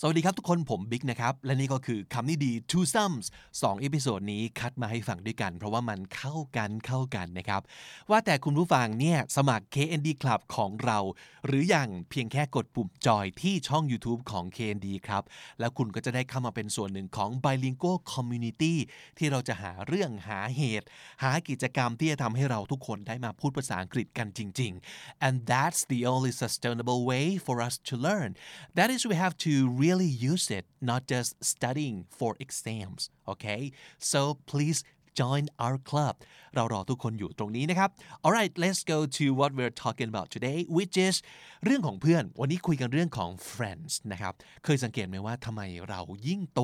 สวัสดีครับทุกคนผมบิ๊กนะครับ และนี่ก็คือคำนี้ดี twosome สอง episode นี้คัดมาให้ฟังด้วยกัน เพราะว่ามันเข้ากันเข้ากันนะครับ ว่าแต่คุณผู้ฟังเนี่ย สมัคร KND Club ของเรา หรืออยังเพียงแค่กดปุ่มจอยที่ช่อง YouTube ของ KND ครับ แล้วคุณก็จะได้เข้ามาเป็นส่วนหนึ่งของ Bilingual Community ที่เราจะหาเรื่องหาเหตุ หากิจกรรมที่จะทำให้เราทุกคนได้มาพูดภาษาอังกฤษกันจริง ๆ and that's the only sustainable way for us to learn that is we have to really use it not just studying for exams okay so please join our club เรารอทุกคนอยู่ตรงนี้นะครับ alright let's go to what we're talking about today which is เรื่องของเพื่อน วันนี้คุยกันเรื่องของ friends นะครับ เคยสังเกตไหมว่าทำไมเรายิ่งโต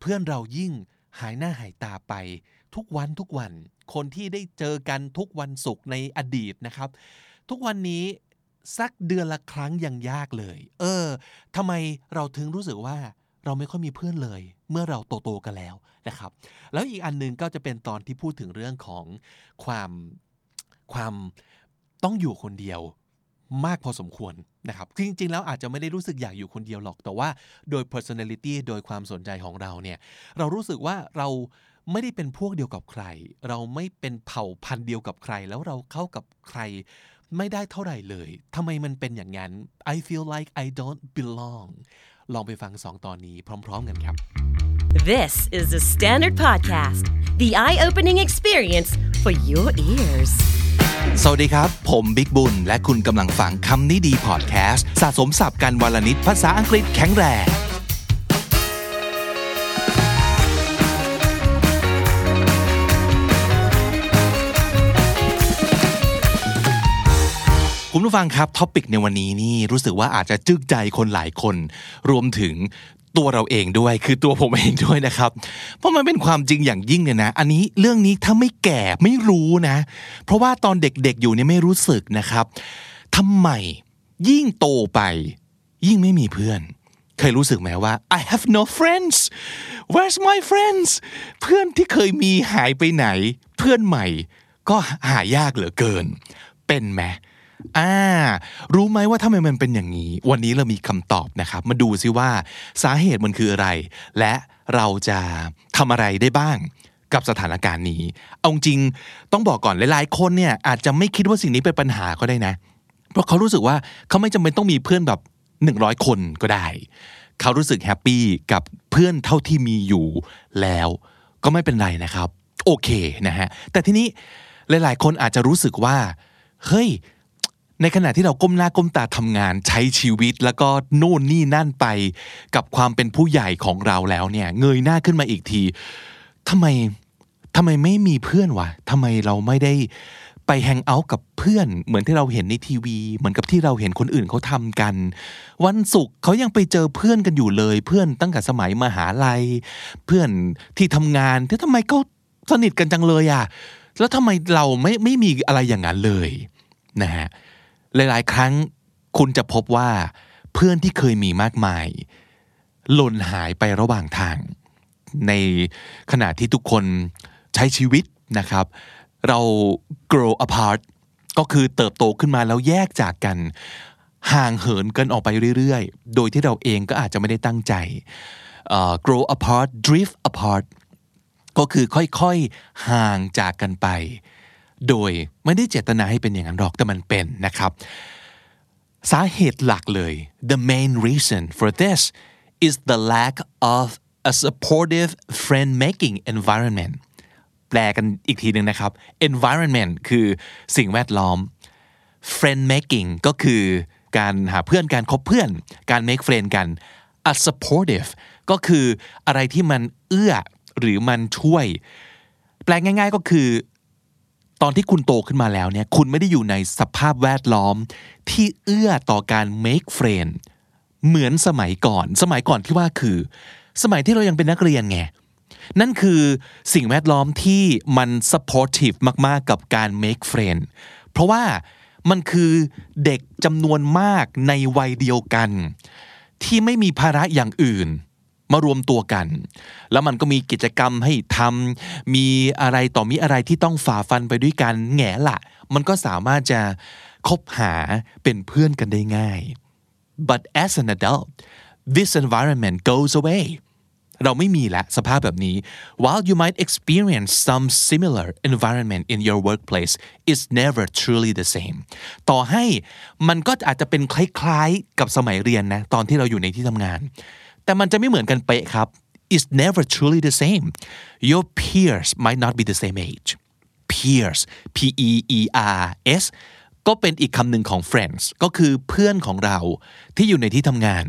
เพื่อนเรายิ่งหายหน้าหายตาไป ทุกวันทุกวัน คนที่ได้เจอกันทุกวันศุกร์ในอดีตนะครับ ทุกวันนี้ สักเดือนละครั้งยังยากเลย เออทำไมเราถึงรู้สึกว่าเราไม่ค่อยมีเพื่อนเลย เมื่อเราโตๆกันแล้วนะครับ แล้วอีกอันหนึงก็จะเป็นตอนที่พูดถึงเรื่องของความความต้องอยู่คนเดียวมากพอสมควรนะครับ จริง ๆ แล้วอาจจะไม่ได้รู้สึกอยากอยู่คนเดียวหรอก แต่ว่าโดย personality โดยความสนใจของเราเนี่ย เรารู้สึกว่าเราไม่ได้เป็นพวกเดียวกับใคร เราไม่เป็นเผ่าพันธุ์เดียวกับใคร แล้วเราเข้ากับใคร ไม่ได้เท่าไหร่เลยทำไมมันเป็นอย่างนั้น I feel like I don't belong ลองไปฟังสองตอนนี้พร้อม ๆ กันครับ This is the Standard Podcast, the eye opening experience for your ears. สวัสดีครับ ผมบิ๊กบุญ และคุณกำลังฟังคำนี้ดีพอดแคสต์สะสมสับกันวลนิดภาษาอังกฤษแข็งแรง คุณผู้ฟังครับท็อปิกในวันนี้นี่รู้สึกว่าอาจจะจึกใจคนหลายคน รวมถึงตัวเราเองด้วยคือตัวผมเองด้วยนะครับ เพราะมันเป็นความจริงอย่างยิ่งเนี่ยนะ อันนี้เรื่องนี้ถ้าไม่แก่ไม่รู้นะ เพราะว่าตอนเด็กๆอยู่เนี่ยไม่รู้สึกนะครับทำไมยิ่งโตไป ยิ่งไม่มีเพื่อน เคยรู้สึกไหมว่า I have no friends where's my friends เพื่อนที่เคยมีหายไปไหน เพื่อนใหม่ ก็หายากเหลือเกิน เป็นไหม อ่า รู้ไหมว่าทำไมมันเป็นอย่างนี้ วันนี้เรามีคำตอบนะครับ มาดูซิว่าสาเหตุมันคืออะไร และเราจะทำอะไรได้บ้างกับสถานการณ์นี้ เอาจริงต้องบอกก่อนหลายๆ คนเนี่ยอาจจะไม่คิดว่าสิ่งนี้เป็นปัญหาก็ได้นะ เพราะเขารู้สึกว่าเขาไม่จำเป็นต้องมีเพื่อนแบบหนึ่งร้อยคนก็ได้ เขารู้สึกแฮปปี้กับเพื่อนเท่าที่มีอยู่แล้ว ก็ไม่เป็นไรนะครับ โอเคนะฮะ แต่ทีนี้หลาย ๆ คนอาจจะรู้สึกว่า เฮ้ย ในขณะที่เราก้มหน้าก้มตาทำงานใช้ชีวิตแล้วก็โน่นนี่นั่นไป กับความเป็นผู้ใหญ่ของเราแล้วเนี่ย เงยหน้าขึ้นมาอีกทีทำไมทำไมไม่มีเพื่อนวะทำไมเราไม่ได้ไปแฮงเอาท์กับเพื่อน เหมือนที่เราเห็นในทีวี เหมือนกับที่เราเห็นคนอื่นเขาทำกัน วันศุกร์เขายังไปเจอเพื่อนกันอยู่เลย เพื่อนตั้งแต่สมัยมหาลัย เพื่อนที่ทำงานที่ทำไมเขาสนิทกันจังเลยอะแล้วทำไมเราไม่ไม่มีอะไรอย่างนั้นเลยนะฮะ หลายๆ ครั้งคุณจะพบว่าเพื่อนที่เคยมีมากมาย หล่นหายไประหว่างทาง ในขณะที่ทุกคนใช้ชีวิตนะครับ เรา grow apart ก็คือเติบโตขึ้นมาแล้วแยกจากกัน ห่างเหินกันออกไปเรื่อยๆ โดยที่เราเองก็อาจจะไม่ได้ตั้งใจเอ่อ grow apart drift apart ก็คือค่อยๆ ห่างจากกันไป โดยไม่ได้เจตนาให้เป็นอย่างนั้นหรอกแต่มันเป็นนะครับ สาเหตุหลักเลย the main reason for this is the lack of a supportive friend making environment แปลกันอีกทีหนึ่งนะครับ environment คือสิ่งแวดล้อม friend making ก็คือการหาเพื่อนการคบเพื่อน การ make friend กัน a supportive ก็คืออะไรที่มันเอื้อหรือมันช่วย แปลง่าย ๆก็คือ ตอนที่คุณโตขึ้นมาแล้วเนี่ยคุณไม่ได้อยู่ในสภาพแวดล้อม ที่เอื้อต่อการ make friend เหมือนสมัยก่อน สมัยก่อนที่ว่าคือ สมัยที่เรายังเป็นนักเรียนไงนั่นคือสิ่งแวดล้อมที่มัน supportive มาก ๆ กับการ make friend เพราะว่ามันคือเด็กจำนวนมากในวัยเดียวกัน ที่ไม่มีภาระอย่างอื่น มารวมตัวกัน แล้วมันก็มีกิจกรรมให้ทำมีอะไรต่อมีอะไรที่ต้องฝ่าฟันไปด้วยกันแง่ละมันก็สามารถจะคบหาเป็นเพื่อนกันได้ง่าย but as an adult this environment goes away เราไม่มีล้วสภาพแบบนี้ while you might experience some similar environment in your workplace it's never truly the same ต่อให้มันก็อาจจะเป็นคล้ายๆ กับสมัยเรียนนะ ตอนที่เราอยู่ในที่ทำงาน แต่มันจะไม่เหมือนกันเป๊ะครับ it's never truly the same your peers might not be the same age peers p e e r s ก็เป็นอีกคำหนึ่งของ friends ก็คือเพื่อนของเราที่อยู่ในที่ทำงาน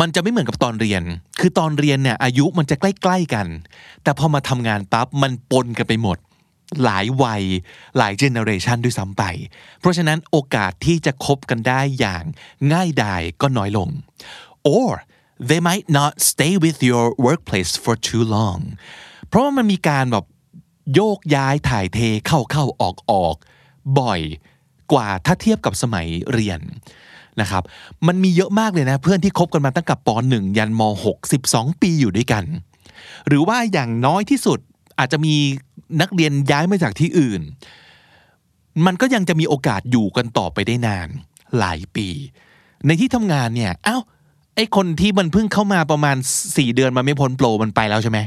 มันจะไม่เหมือนกับตอนเรียน คือตอนเรียนเนี่ยอายุมันจะใกล้ ๆกัน แต่พอมาทำงานปั๊บมันปนกันไปหมด หลายวัย หลายเจเนอเรชันด้วยซ้ำไป เพราะฉะนั้นโอกาสที่จะคบกันได้อย่างง่ายดายก็น้อยลง or they might not stay with your workplace for too long เพราะว่ามันมีการแบบโยกย้ายถ่ายเทเข้าเข้าออกออกบ่อยกว่าถ้าเทียบกับสมัยเรียนนะครับ มันมีเยอะมากเลยนะเพื่อนที่คบกันมาตั้งแต่ป .1 ยันม .6 12 ปีอยู่ด้วยกัน หรือว่าอย่างน้อยที่สุดอาจจะมีนักเรียนย้ายมาจากที่อื่น มันก็ยังจะมีโอกาสอยู่กันต่อไปได้นานหลายปี ในที่ทำงานเนี่ยเอ้า ไอคนที่มันเพิ่งเข้ามาประมาณ 4 เดือนมันไม่พ้นโปรมันไปแล้วใช่ไหม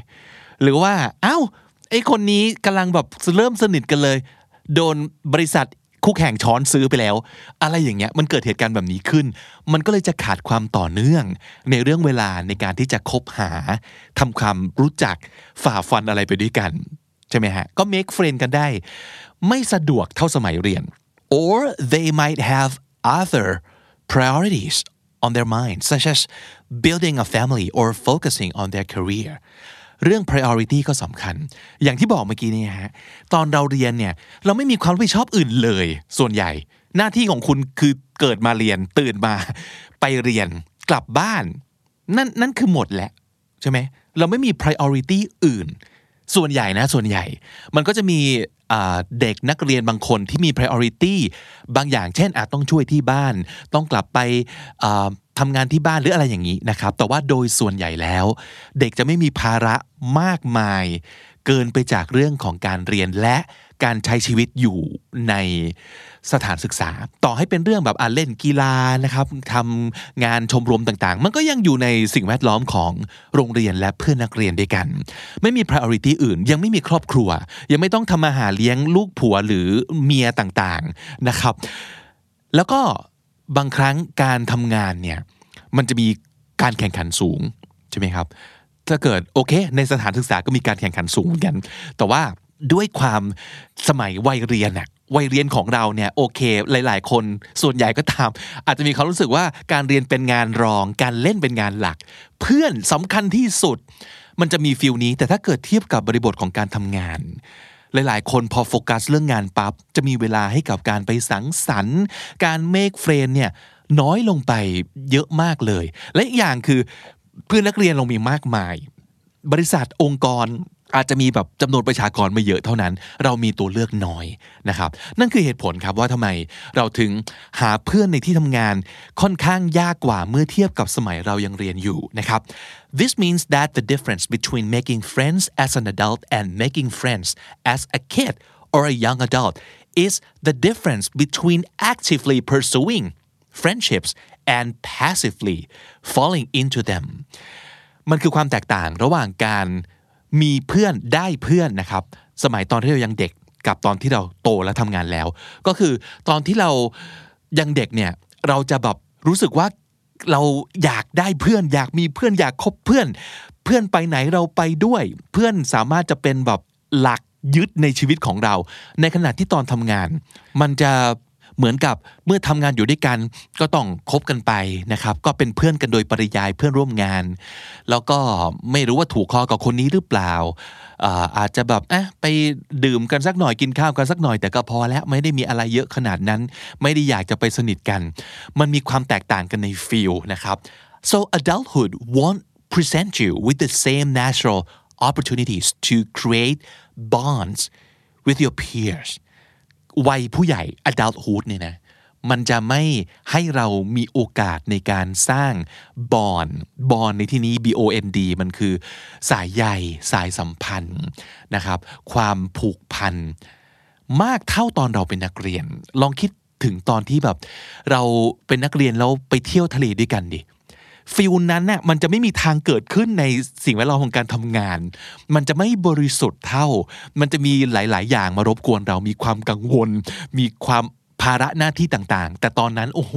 หรือว่าอ้าวไอคนนี้กำลังแบบเริ่มสนิทกันเลย โดนบริษัทคู่แข่งช้อนซื้อไปแล้ว อะไรอย่างเงี้ยมันเกิดเหตุการณ์แบบนี้ขึ้น มันก็เลยจะขาดความต่อเนื่อง ในเรื่องเวลาในการที่จะคบหาทำความรู้จักฝ่าฟันอะไรไปด้วยกัน ใช่ไหมฮะ ก็ make friend กันได้ ไม่สะดวกเท่าสมัยเรียน or they might have other priorities on their mind such as building a family or focusing on their career เรื่อง priority ก็สำคัญ อย่างที่บอกเมื่อกี้นี่ฮะ ตอนเราเรียนเนี่ย เราไม่มีความรับผิดชอบอื่นเลย ส่วนใหญ่ หน้าที่ของคุณคือเกิดมาเรียน ตื่นมา ไปเรียน กลับบ้าน นั่นนั่นคือหมดแหละ ใช่ไหม เราไม่มี priority อื่น ส่วนใหญ่นะส่วนใหญ่ มันก็จะมีเด็กนักเรียนบางคนที่มี priority บางอย่างเช่นอาจต้องช่วยที่บ้าน ต้องกลับไปทำงานที่บ้านหรืออะไรอย่างนี้นะครับ แต่ว่าโดยส่วนใหญ่แล้ว เด็กจะไม่มีภาระมากมาย เกินไปจากเรื่องของการเรียนและการใช้ชีวิตอยู่ใน สถานศึกษา ต่อให้เป็นเรื่องแบบอ่าเล่นกีฬานะครับทำงานชมรมต่างๆ มันก็ยังอยู่ในสิ่งแวดล้อมของโรงเรียนและเพื่อนนักเรียนด้วยกัน ไม่มี priority อื่น ยังไม่มีครอบครัว ยังไม่ต้องทำมาหาเลี้ยงลูกผัวหรือเมียต่างๆนะครับ แล้วก็บางครั้งการทำงานเนี่ยมันจะมีการแข่งขันสูงใช่ไหมครับ ถ้าเกิดโอเค ในสถานศึกษาก็มีการแข่งขันสูงเหมือนกัน แต่ว่าด้วยความสมัยวัยเรียนอะ วัยเรียนของเราเนี่ยโอเค หลาย ๆ คนส่วนใหญ่ก็ตาม อาจจะมีเขารู้สึกว่าการเรียนเป็นงานรอง การเล่นเป็นงานหลัก เพื่อนสำคัญที่สุด มันจะมี feel นี้ แต่ถ้าเกิดเทียบกับบริบทของการทำงาน หลาย ๆ คนพอโฟกัสเรื่องงานปั๊บจะมีเวลาให้กับการไปสังสรรค์ การ make friend เนี่ยน้อยลงไปเยอะมากเลย และอีกอย่างคือเพื่อนนักเรียนเรามีมากมาย บริษัทองค์กร อาจจะมีแบบจำนวนประชากรไม่เยอะเท่านั้น เรามีตัวเลือกน้อยนะครับ นั่นคือเหตุผลครับว่าทำไมเราถึงหาเพื่อนในที่ทำงานค่อนข้างยากกว่าเมื่อเทียบกับสมัยเรายังเรียนอยู่นะครับ This means that the difference between making friends as an adult and making friends as a kid or a young adult is the difference between actively pursuing friendships and passively falling into them มันคือความแตกต่างระหว่างการ มีเพื่อนได้เพื่อนนะครับ สมัยตอนที่เรายังเด็กกับตอนที่เราโตและทำงานแล้ว ก็คือตอนที่เรายังเด็กเนี่ยเราจะแบบรู้สึกว่าเราอยากได้เพื่อน อยากมีเพื่อนอยากคบเพื่อน เพื่อนไปไหนเราไปด้วย เพื่อนสามารถจะเป็นแบบหลักยึดในชีวิตของเรา ในขณะที่ตอนทำงาน มันจะ เหมือนกับเมื่อทำงานอยู่ด้วยกันก็ต้องคบกันไปนะครับ ก็เป็นเพื่อนกันโดยปริยายเพื่อนร่วมงาน แล้วก็ไม่รู้ว่าถูกคอกับคนนี้หรือเปล่า อาจจะแบบเอ๊ะไปดื่มกันสักหน่อยกินข้าวกันสักหน่อยแต่ก็พอแล้วไม่ได้มีอะไรเยอะขนาดนั้น ไม่ได้อยากจะไปสนิทกัน มันมีความแตกต่างกันในฟิลนะครับ so adulthood won't present you with the same natural opportunities to create bonds with your peers วัยผู้ใหญ่ adulthood เนี่ยนะมันจะไม่ให้เรามีโอกาสในการสร้าง bond bond ในที่นี้ B O N D มันคือสายใยสายสัมพันธ์นะครับ ความผูกพันมากเท่าตอนเราเป็นนักเรียน ลองคิดถึงตอนที่แบบ เราเป็นนักเรียนแล้วไปเที่ยวทะเลด้วยกันดิ feel นั้นน่ะมันจะไม่มีทางเกิดขึ้นในสิ่งแวดล้อมของการทำงาน มันจะไม่บริสุทธิ์เท่า มันจะมีหลาย ๆ อย่างมารบกวนเรามีความกังวล มีความภาระหน้าที่ต่างๆ แต่ตอนนั้นโอ้โห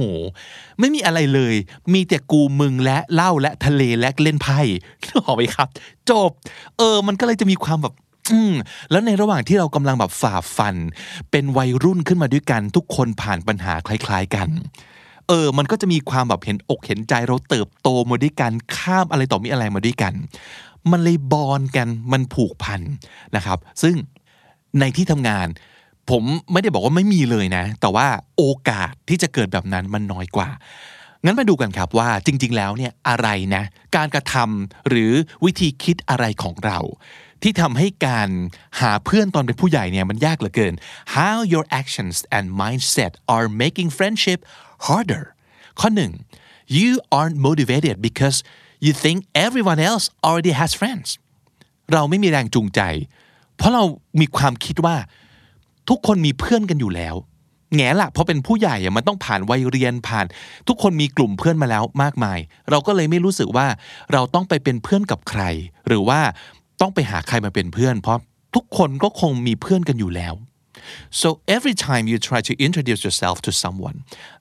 ไม่มีอะไรเลย มีแต่กูมึงและเหล้าและทะเลและเล่นไพ่นึกออกไหมครับ จบ เออ มันก็เลยจะมีความแบบอืมแล้วในระหว่างที่เรากำลังแบบฝ่าฟัน เป็นวัยรุ่นขึ้นมาด้วยกันทุกคนผ่านปัญหาคล้าย ๆ กัน เออ มันก็จะมีความแบบเห็นอกเห็นใจเราเติบโตมาด้วยกันข้ามอะไรต่อมีอะไรมาด้วยกัน มันเลยบอนกันมันผูกพันนะครับ ซึ่งในที่ทำงาน ผมไม่ได้บอกว่าไม่มีเลยนะ แต่ว่าโอกาสที่จะเกิดแบบนั้นมันน้อยกว่างั้นมาดูกันครับว่าจริง ๆ แล้วเนี่ยอะไรนะการกระทำหรือวิธีคิดอะไรของเรา ที่ทำให้การหาเพื่อนตอนเป็นผู้ใหญ่เนี่ยมันยากเหลือเกิน how your actions and mindset are making friendship harder ข้อหนึ่ง you aren't motivated because you think everyone else already has friends เราไม่มีแรงจูงใจ เพราะเรามีความคิดว่า ทุกคนมีเพื่อนกันอยู่แล้ว แง่ละเพราะเป็นผู้ใหญ่มันต้องผ่านวัยเรียนผ่าน ทุกคนมีกลุ่มเพื่อนมาแล้วมากมาย เราก็เลยไม่รู้สึกว่าเราต้องไปเป็นเพื่อนกับใคร หรือว่าต้องไปหาใครมาเป็นเพื่อน เพราะทุกคนก็คงมีเพื่อนกันอยู่แล้ว so every time you try to introduce yourself to someone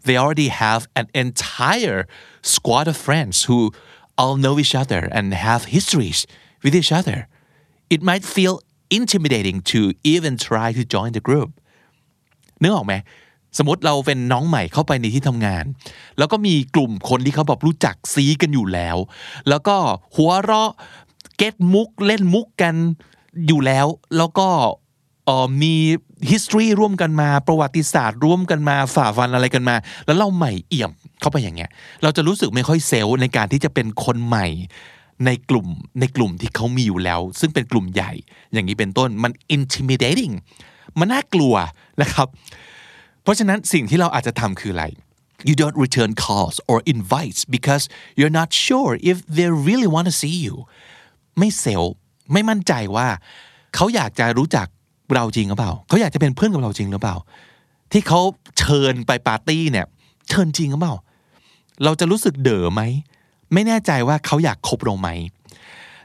they already have an entire squad of friends who all know each other and have histories with each other it might feel intimidating to even try to join the group นึกออกไหมสมมติเราเป็นน้องใหม่เข้าไปในที่ทำงาน แล้วก็มีกลุ่มคนที่เขาแบบรู้จักซีกันอยู่แล้ว แล้วก็หัวเราะเก็ตมุกเล่นมุกกันอยู่แล้ว แล้วก็เอ่อมี history ร่วมกันมาประวัติศาสตร์ร่วมกันมาฝ่าฟันอะไรกันมา แล้วเราใหม่เอี่ยมเข้าไปอย่างเงี้ย เราจะรู้สึกไม่ค่อยเซลล์ในการที่จะเป็นคนใหม่ในกลุ่มในกลุ่มที่เขามีอยู่แล้ว ซึ่งเป็นกลุ่มใหญ่ อย่างนี้เป็นต้นมัน intimidating มันน่ากลัวนะครับ เพราะฉะนั้นสิ่งที่เราอาจจะทำคืออะไร you don't return calls or invites because you're not sure if they really want to see you ไม่เซลไม่มั่นใจว่า เขาอยากจะรู้จัก เราจริงหรือเปล่าเขาอยากจะเป็นเพื่อนกับเราจริงหรือเปล่า ที่เขาเชิญไปปาร์ตี้เนี่ยเชิญจริงหรือเปล่า เราจะรู้สึกเด๋อไหมไม่แน่ใจว่าเขาอยากคบเราไหม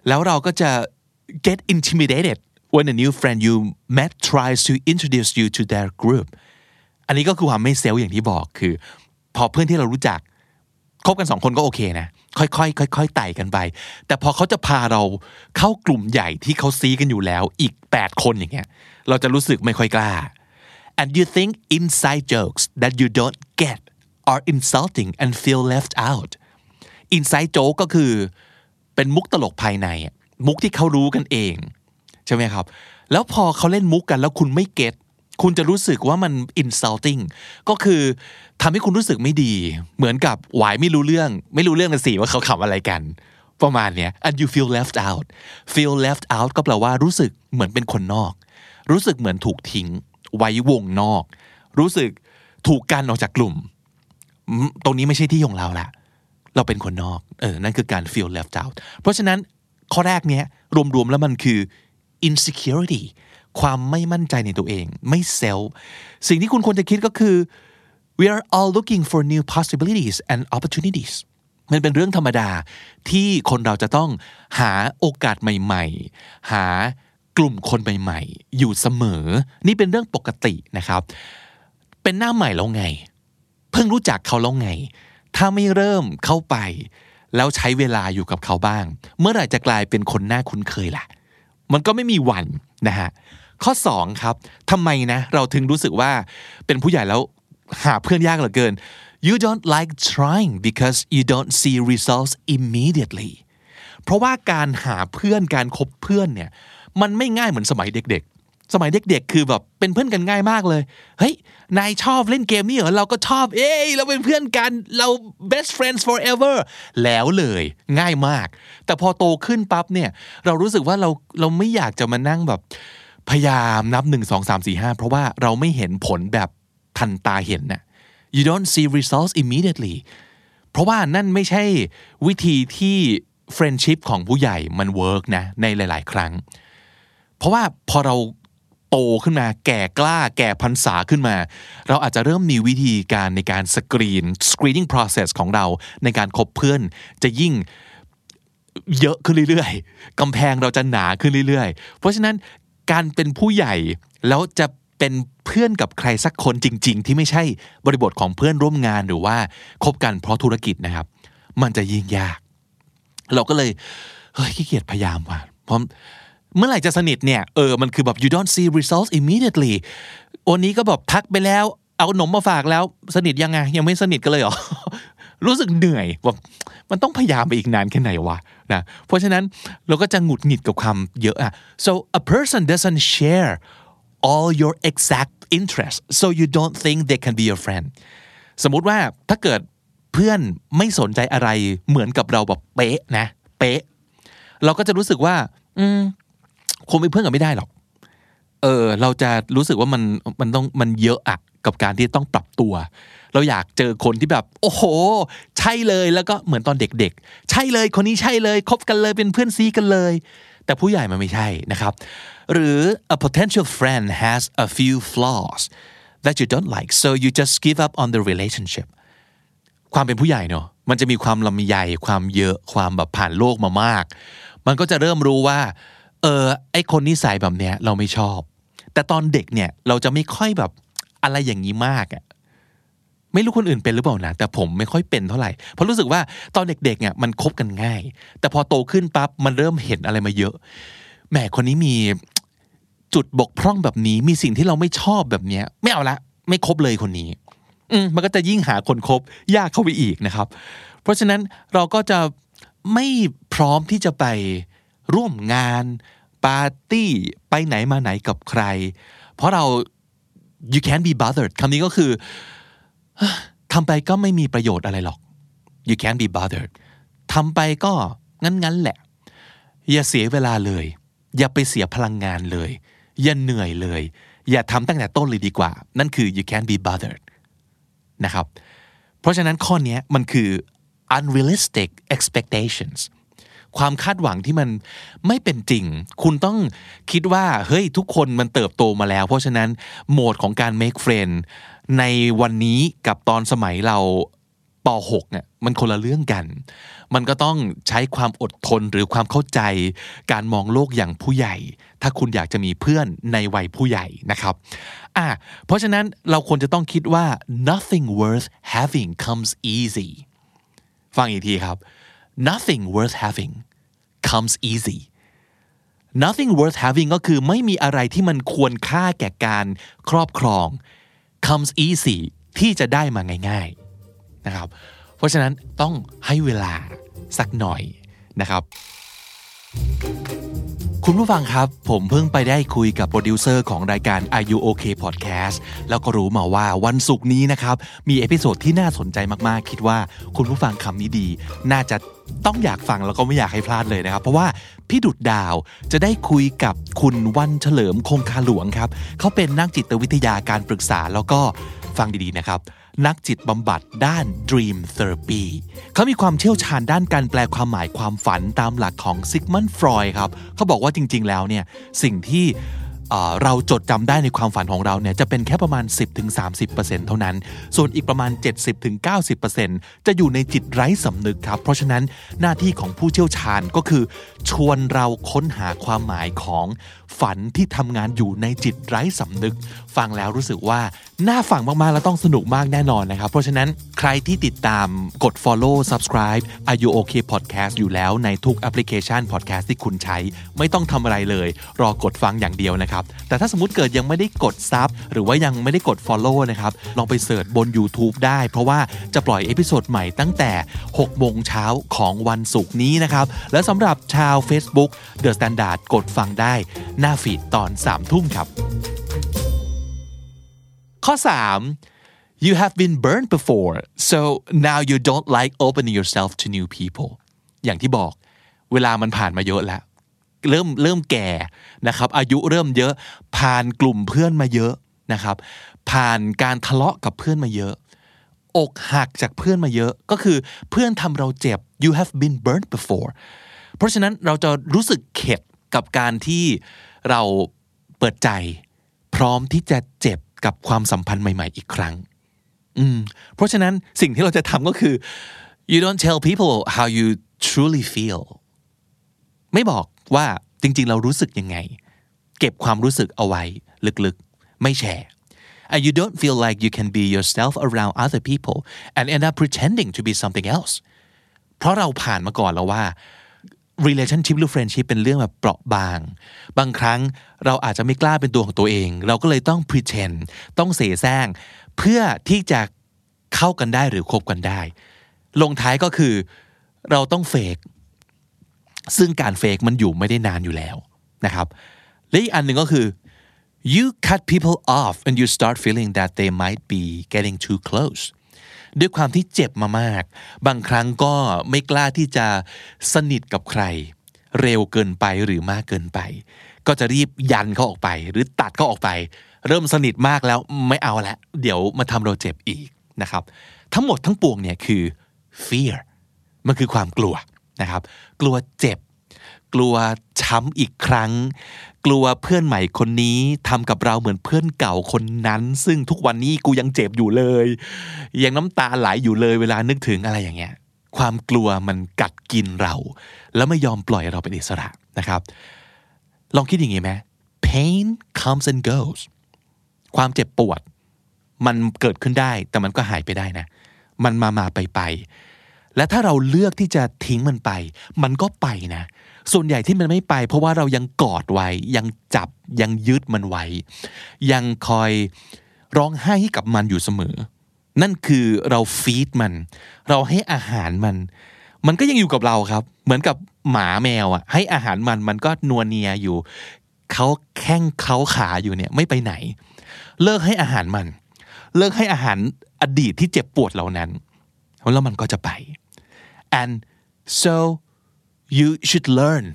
แล้วเราก็จะ get intimidated when a new friend you met tries to introduce you to their group อันนี้ก็คือความไม่เซลล์อย่างที่บอกคือ พอเพื่อนที่เรารู้จักคบกันสองคนก็โอเคนะ ค่อยๆค่อยๆไต่กันไป แต่พอเขาจะพาเราเข้ากลุ่มใหญ่ที่เขาซีกันอยู่แล้วอีก 8 คนอย่างเงี้ยเราจะรู้สึกไม่ค่อยกล้า and you think inside jokes that you don't get are insulting and feel left out inside joke ก็คือเป็นมุกตลกภายใน มุกที่เขารู้กันเอง ใช่ไหมครับ แล้วพอเขาเล่นมุกกันแล้วคุณไม่เก็ต คุณจะรู้สึกว่ามัน insulting ก็คือทำให้คุณรู้สึกไม่ดี เหมือนกับหวายไม่รู้เรื่อง ไม่รู้เรื่องกันสิว่าเขาขำอะไรกัน ประมาณเนี้ย and you feel left out feel left out ก็แปลว่ารู้สึกเหมือนเป็นคนนอก รู้สึกเหมือนถูกทิ้ง ไว้วงนอก รู้สึกถูกกันออกจากกลุ่ม ตรงนี้ไม่ใช่ที่ของเราละเราเป็นคนนอก เออ นั่นคือการ feel left out เพราะฉะนั้นข้อแรกเนี้ยรวมๆแล้วมันคือ insecurity ความไม่มั่นใจในตัวเอง ไม่เซลล์สิ่งที่คุณควรจะคิดก็คือ we are all looking for new possibilities and opportunities มันเป็นเรื่องธรรมดาที่คนเราจะต้องหาโอกาสใหม่ ๆ หากลุ่มคนใหม่ ๆ อยู่เสมอ นี่เป็นเรื่องปกตินะครับ เป็นหน้าใหม่แล้วไง เพิ่งรู้จักเขาแล้วไง ถ้าไม่เริ่มเข้าไป แล้วใช้เวลาอยู่กับเขาบ้าง เมื่อไหร่จะกลายเป็นคนหน้าคุ้นเคยล่ะ มันก็ไม่มีวันนะฮะข้อ2ครับทำไมนะเราถึงรู้สึกว่าเป็นผู้ใหญ่แล้วหาเพื่อนยากเหลือเกิน you don't like trying because you don't see results immediately เพราะว่าการหาเพื่อนการคบเพื่อนเนี่ยมันไม่ง่ายเหมือนสมัยเด็กๆ สมัยเด็กๆ คือแบบเป็นเพื่อนกันง่ายมากเลย เฮ้ย นายชอบเล่นเกมนี่เหรอ เราก็ชอบ เอ้ย เราเป็นเพื่อนกัน เรา best friends forever แล้วเลย ง่ายมาก แต่พอโตขึ้นปั๊บเนี่ย เรารู้สึกว่าเราเราไม่อยากจะมานั่งแบบ พยายามนับ1 2 3 4 5เพราะว่าเราไม่เห็นผลแบบทันตาเห็นน่ะ you don't see results immediately เพราะว่านั่นไม่ใช่วิธีที่ friendship ของผู้ใหญ่มัน work นะในหลาย ๆ ครั้ง เพราะว่าพอเราโตขึ้นมาแก่กล้าแก่พรรษาขึ้นมา เราอาจจะเริ่มมีวิธีการในการสกรีน screening process ของเราในการคบเพื่อน จะยิ่ง เยอะขึ้นเรื่อยๆกำแพงเราจะหนาขึ้นเรื่อยๆ เพราะฉะนั้นการเป็นผู้ใหญ่แล้วจะเป็นเพื่อนกับใครสักคนจริง ๆ ที่ไม่ใช่บริบทของเพื่อนร่วมงานหรือว่าคบกันเพราะธุรกิจนะครับ มันจะยิ่งยาก เราก็เลยเฮ้ยขี้เกียจพยายามว่ะเพราะเมื่อไหร่จะสนิทเนี่ยเออมันคือแบบ you don't see results immediately วันนี้ก็แบบทักไปแล้ว เอาขนมมาฝากแล้ว สนิทยังไงยังไม่สนิทกันเลยเหรอ รู้สึกเหนื่อยแบบมันต้องพยายามไปอีกนานแค่ไหนวะนะเพราะฉะนั้นเราก็จะหงุดหงิดกับความเยอะอะ so a person doesn't share all your exact interests so you don't think they can be your friend สมมุติว่าถ้าเกิดเพื่อนไม่สนใจอะไรเหมือนกับเราแบบเป๊ะนะ เป๊ะ เราก็จะรู้สึกว่า อืมคงเป็นเพื่อนกันไม่ได้หรอก เออ เราจะรู้สึกว่ามันมันต้องมันเยอะอะกับการที่ต้องปรับตัว เราอยากเจอคนที่แบบ โอ้โห ใช่เลยแล้วก็เหมือนตอนเด็กๆ ใช่เลยคนนี้ใช่เลยคบกันเลยเป็นเพื่อนซีกันเลย แต่ผู้ใหญ่มันไม่ใช่นะครับ หรือ a potential friend has a few flaws that you don't like so you just give up on the relationship ความเป็นผู้ใหญ่เนอะมันจะมีความลำใหญ่ความเยอะความแบบผ่านโลกมามาก มันก็จะเริ่มรู้ว่า เออไอคนนิสัยแบบเนี้ยเราไม่ชอบ แต่ตอนเด็กเนี่ยเราจะไม่ค่อยแบบอะไรอย่างนี้มากอะ ไม่รู้คนอื่นเป็นหรือเปล่านะแต่ผมไม่ค่อยเป็นเท่าไหร่เพราะรู้สึกว่าตอนเด็กๆเนี่ยมันคบกันง่าย แต่พอโตขึ้นปั๊บมันเริ่มเห็นอะไรมาเยอะแหมคนนี้มีจุดบกพร่องแบบนี้มีสิ่งที่เราไม่ชอบแบบเนี้ย ไม่เอาละ ไม่คบเลยคนนี้ อืมมันก็จะยิ่งหาคนคบยากเข้าไปอีกนะครับ เพราะฉะนั้นเราก็จะไม่พร้อมที่จะไปร่วมงานปาร์ตี้ไปไหนมาไหนกับใคร เพราะเรา you can't be bothered คำนี้ก็คือ ทำไปก็ไม่มีประโยชน์อะไรหรอก you can't be bothered ทำไปก็งั้นๆแหละ อย่าเสียเวลาเลย อย่าไปเสียพลังงานเลย อย่าเหนื่อยเลย อย่าทำตั้งแต่ต้นเลยดีกว่า นั่นคือ you can't be bothered นะครับ เพราะฉะนั้นข้อนี้มันคือ unrealistic expectations ความคาดหวังที่มันไม่เป็นจริง คุณต้องคิดว่า เฮ้ย ทุกคนมันเติบโตมาแล้ว เพราะฉะนั้นโหมดของการ make friend ในวันนี้กับตอนสมัยเราป .6 เนี่ยมันคนละเรื่องกัน มันก็ต้องใช้ความอดทนหรือความเข้าใจ การมองโลกอย่างผู้ใหญ่ ถ้าคุณอยากจะมีเพื่อนในวัยผู้ใหญ่นะครับอะเพราะฉะนั้นเราควรจะต้องคิดว่า nothing worth having comes easy ฟังอีกทีครับ nothing worth having comes easy nothing worth having ก็คือไม่มีอะไรที่มันควรค่าแก่การครอบครอง comes easy ที่จะได้มาง่าย ๆนะครับ เพราะฉะนั้นต้องให้เวลาสักหน่อยนะครับ คุณผู้ฟังครับ ผมเพิ่งไปได้คุยกับโปรดิวเซอร์ของรายการ Are You OK Podcast แล้วก็รู้มาว่าวันศุกร์นี้นะครับ มีเอพิโซดที่น่าสนใจมากๆ คิดว่าคุณผู้ฟังคำนี้ดี น่าจะต้องอยากฟังแล้วก็ไม่อยากให้พลาดเลยนะครับ เพราะว่าพี่ดุจดาวจะได้คุยกับคุณวันเฉลิมคงคาหลวงครับ เขาเป็นนักจิตวิทยาการปรึกษาแล้วก็ฟังดีๆนะครับ นักจิตบำบัดด้าน Dream Therapy เขามีความเชี่ยวชาญด้านการแปลความหมายความฝันตามหลักของซิกมันฟรอยครับ เขาบอกว่าจริง ๆ แล้วเนี่ยสิ่งที่ เราจดจำได้ในความฝันของเราเนี่ยจะเป็นแค่ประมาณ 10-30%เท่านั้น ส่วนอีกประมาณ 70-90%จะอยู่ในจิตไร้สำนึกครับ เพราะฉะนั้นหน้าที่ของผู้เชี่ยวชาญก็คือ ชวนเราค้นหาความหมายของฝันที่ทำงานอยู่ในจิตไร้สำนึก ฟังแล้วรู้สึกว่าน่าฟังมากๆ และต้องสนุกมากแน่นอนนะครับ เพราะฉะนั้นใครที่ติดตามกด follow subscribe Are You OK Podcast อยู่แล้วในทุกแอปพลิเคชัน podcast ที่คุณใช้ ไม่ต้องทำอะไรเลย รอกดฟังอย่างเดียวนะครับแต่ถ้าสมมติเกิดยังไม่ได้กด sub หรือว่ายังไม่ได้กด follow นะครับ ลองไปเสิร์ชบน YouTube ได้ เพราะว่าจะปล่อย episode ใหม่ตั้งแต่6โมงเช้าของวันศุกร์นี้นะครับ และสำหรับชาว Facebook The Standard กดฟังได้ หน้าฟีดตอน3ทุ่มครับ ข้อ 3 you have been burned before so now you don't like opening yourself to new people อย่างที่บอก เวลามันผ่านมาเยอะแล้ว เริ่มเริ่มแก่นะครับ อายุเริ่มเยอะผ่านกลุ่มเพื่อนมาเยอะนะครับ ผ่านการทะเลาะกับเพื่อนมาเยอะ อกหักจากเพื่อนมาเยอะ ก็คือเพื่อนทำเราเจ็บ you have been burned before เพราะฉะนั้นเราจะรู้สึกเข็ดกับการที่เราเปิดใจ พร้อมที่จะเจ็บกับความสัมพันธ์ใหม่ ๆ อีกครั้ง อืม เพราะฉะนั้นสิ่งที่เราจะทำก็คือ you don't tell people how you truly feel ไม่บอกว่าจริงๆ เรารู้สึกยังไง เก็บความรู้สึกเอาไว้ลึกๆ ไม่แชร์ and you don't feel like you can be yourself around other people and end up pretending to be something else เพราะเราผ่านมาก่อนแล้วว่า relationship หรือ friendship เป็นเรื่องแบบเปราะบาง บางครั้งเราอาจจะไม่กล้าเป็นตัวของตัวเอง เราก็เลยต้อง pretend ต้องเสแสร้ง เพื่อที่จะเข้ากันได้หรือคบกันได้ ลงท้ายก็คือ เราต้องเฟก ซึ่งการเฟกมันอยู่ไม่ได้นานอยู่แล้วนะครับและอีกอันหนึ่งก็คือ you cut people off and you start feeling that they might be getting too close ด้วยความที่เจ็บมามาก บางครั้งก็ไม่กล้าที่จะสนิทกับใคร เร็วเกินไปหรือมากเกินไป ก็จะรีบยันเขาออกไป หรือตัดเขาออกไป เริ่มสนิทมากแล้วไม่เอาละเดี๋ยวมาทำเราเจ็บอีกนะครับ ทั้งหมดทั้งปวงเนี่ยคือ fear มันคือความกลัว นะครับ กลัวเจ็บ กลัวช้ำอีกครั้ง กลัวเพื่อนใหม่คนนี้ทำกับเราเหมือนเพื่อนเก่าคนนั้น ซึ่งทุกวันนี้กูยังเจ็บอยู่เลย ยังน้ำตาไหลอยู่เลยเวลานึกถึงอะไรอย่างเงี้ย ความกลัวมันกัดกินเรา แล้วไม่ยอมปล่อยเราเป็นอิสระนะครับ ลองคิดอย่างงี้ไหม pain comes and goes ความเจ็บปวด มันเกิดขึ้นได้แต่มันก็หายไปได้นะ มันมามาไปไป และถ้าเราเลือกที่จะทิ้งมันไป มันก็ไปนะ ส่วนใหญ่ที่มันไม่ไป เพราะว่าเรายังกอดไว้ ยังจับยังยึดมันไว้ ยังคอยร้องไห้ให้กับมันอยู่เสมอ นั่นคือเราฟีดมัน เราให้อาหารมัน มันก็ยังอยู่กับเราครับ เหมือนกับหมาแมวอะ ให้อาหารมันมันก็นัวเนียอยู่เขาแข้งเขาขาอยู่เนี่ยไม่ไปไหน เลิกให้อาหารมัน เลิกให้อาหารอดีตที่เจ็บปวดเหล่านั้นแล้วมันก็จะไป and so you should learn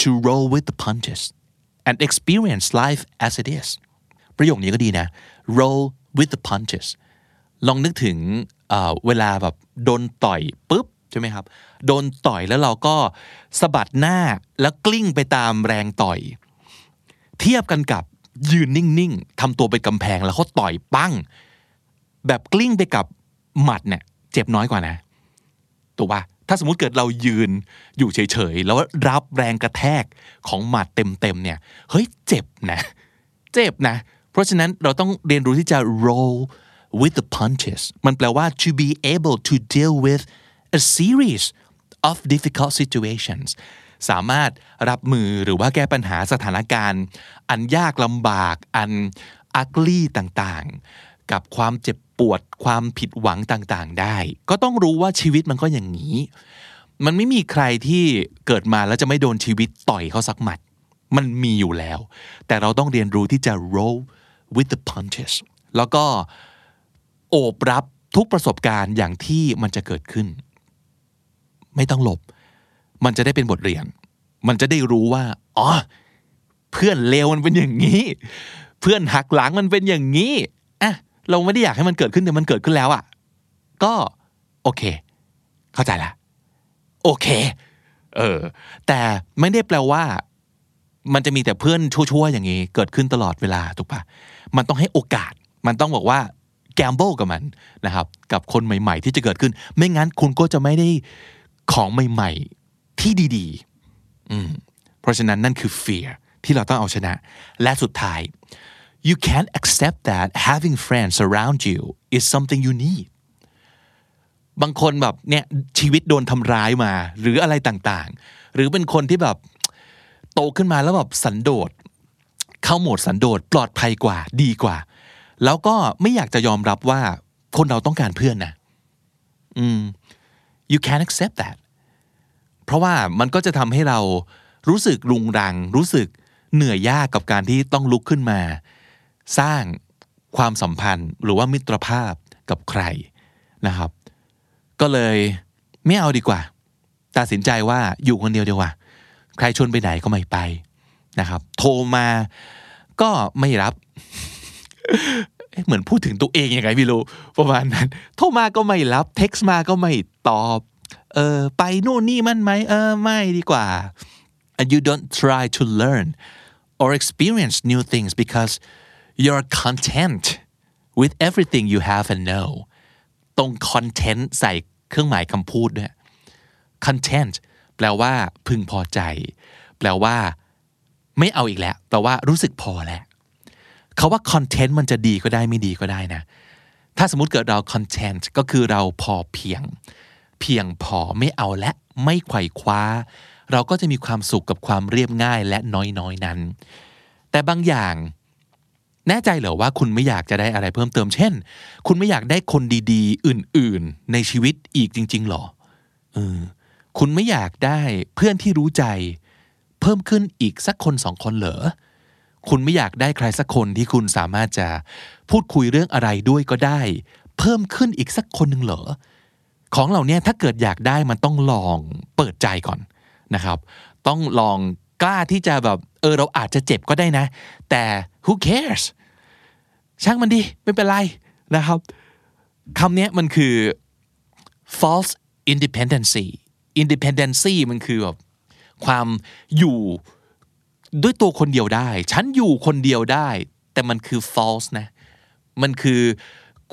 to roll with the punches and experience life as it is ประโยคนี้ก็ดีนะ roll with the punches ลองนึกถึงเวลาแบบโดนต่อยปุ๊บใช่ไหมครับ โดนต่อยแล้วเราก็สะบัดหน้าแล้วกลิ้งไปตามแรงต่อย เทียบกันกับยืนนิ่งๆทำตัวเป็นกำแพงแล้วเขาต่อยปั้ง แบบกลิ้งไปกับหมัดเนี่ยเจ็บน้อยกว่านะ ถูกปะถ้าสมมุติเกิดเรายืนอยู่เฉยๆ แล้วรับแรงกระแทกของหมัดเต็มๆเนี่ยเฮ้ยเจ็บนะเจ็บนะ เพราะฉะนั้นเราต้องเรียนรู้ที่จะ roll with the punches มันแปลว่า to be able to deal with a series of difficult situations สามารถรับมือหรือว่าแก้ปัญหาสถานการณ์ อันยากลำบากอัน ugly ต่างๆ กับความเจ็บปวดความผิดหวังต่างๆ ได้ ก็ต้องรู้ว่าชีวิตมันก็อย่างนี้ มันไม่มีใครที่เกิดมาแล้วจะไม่โดนชีวิตต่อยเขาสักหมัด มันมีอยู่แล้ว แต่เราต้องเรียนรู้ที่จะ roll with the punches แล้วก็โอบรับทุกประสบการณ์อย่างที่มันจะเกิดขึ้น ไม่ต้องหลบ มันจะได้เป็นบทเรียน มันจะได้รู้ว่าอ๋อเพื่อนเลวมันเป็นอย่างนี้ เพื่อนหักหลังมันเป็นอย่างนี้ เราไม่ได้อยากให้มันเกิดขึ้นแต่มันเกิดขึ้นแล้วอะ ก็โอเค เข้าใจละโอเค เออ แต่ไม่ได้แปลว่า มันจะมีแต่เพื่อนชั่วๆอย่างนี้ เกิดขึ้นตลอดเวลาถูกปะมันต้องให้โอกาส มันต้องบอกว่าแกมเบิลกับมันนะครับ กับคนใหม่ ๆ ที่จะเกิดขึ้น ไม่งั้นคุณก็จะไม่ได้ของใหม่ ๆ ที่ดีๆ อืม เพราะฉะนั้นนั่นคือ fear ที่เราต้องเอาชนะ และสุดท้าย you can't accept that having friends around you is something you need บางคนแบบเนี่ยชีวิตโดนทำร้ายมา หรืออะไรต่างๆ หรือเป็นคนที่แบบโตขึ้นมาแล้วแบบสันโดษ เข้าโหมดสันโดษปลอดภัยกว่าดีกว่า แล้วก็ไม่อยากจะยอมรับว่าคนเราต้องการเพื่อนนะอืม you can't accept that เพราะว่ามันก็จะทำให้เรารู้สึกรุงรัง รู้สึกเหนื่อยยากกับการที่ต้องลุกขึ้นมา สร้างความสัมพันธ์หรือว่ามิตรภาพกับใครนะครับ ก็เลยไม่เอาดีกว่า ตัดสินใจว่าอยู่คนเดียวดีกว่า ใครชวนไปไหนก็ไม่ไปนะครับ โทรมาก็ไม่รับ เหมือนพูดถึงตัวเองยังไงไม่รู้ประมาณนั้น โทรมาก็ไม่รับเท็กซ์มาก็ไม่ตอบเออไปนู่นนี่มันไหมเออไม่ดีกว่า and you don't try to learn or experience new things because you're content with everything you have and know ตรง content ใส่เครื่องหมายคำพูดด้วย content แปลว่า พึงพอใจ แปลว่า ไม่เอาอีกแล้ว แปลว่ารู้สึกพอแล้วเขาว่า content มันจะดีก็ได้ไม่ดีก็ได้นะ ถ้าสมมติเกิดเรา content ก็คือเราพอเพียง เพียงพอไม่เอาและไม่ไขว่คว้า เราก็จะมีความสุขกับความเรียบง่ายและน้อยๆนั้น แต่บางอย่าง แน่ใจเหรอว่าคุณไม่อยากจะได้อะไรเพิ่มเติมเช่น คุณไม่อยากได้คนดีๆ อื่นๆ ในชีวิตอีกจริง ๆหรอเออคุณไม่อยากได้เพื่อนที่รู้ใจ เพิ่มขึ้นอีกสักคนสองคนเหรอคุณไม่อยากได้ใครสักคนที่คุณสามารถจะพูดคุยเรื่องอะไรด้วยก็ได้ เพิ่มขึ้นอีกสักคนหนึ่งเหรอของเหล่านี้ถ้าเกิดอยากได้มันต้องลองเปิดใจก่อนนะครับ ต้องลอง กล้าที่จะแบบ เออเราอาจจะเจ็บก็ได้นะ แต่ who cares ช่างมันดิไม่เป็นไรนะครับคำนี้มันคือ false independency independency มันคือแบบความอยู่ด้วยตัวคนเดียวได้ ฉันอยู่คนเดียวได้ แต่มันคือ false นะ มันคือ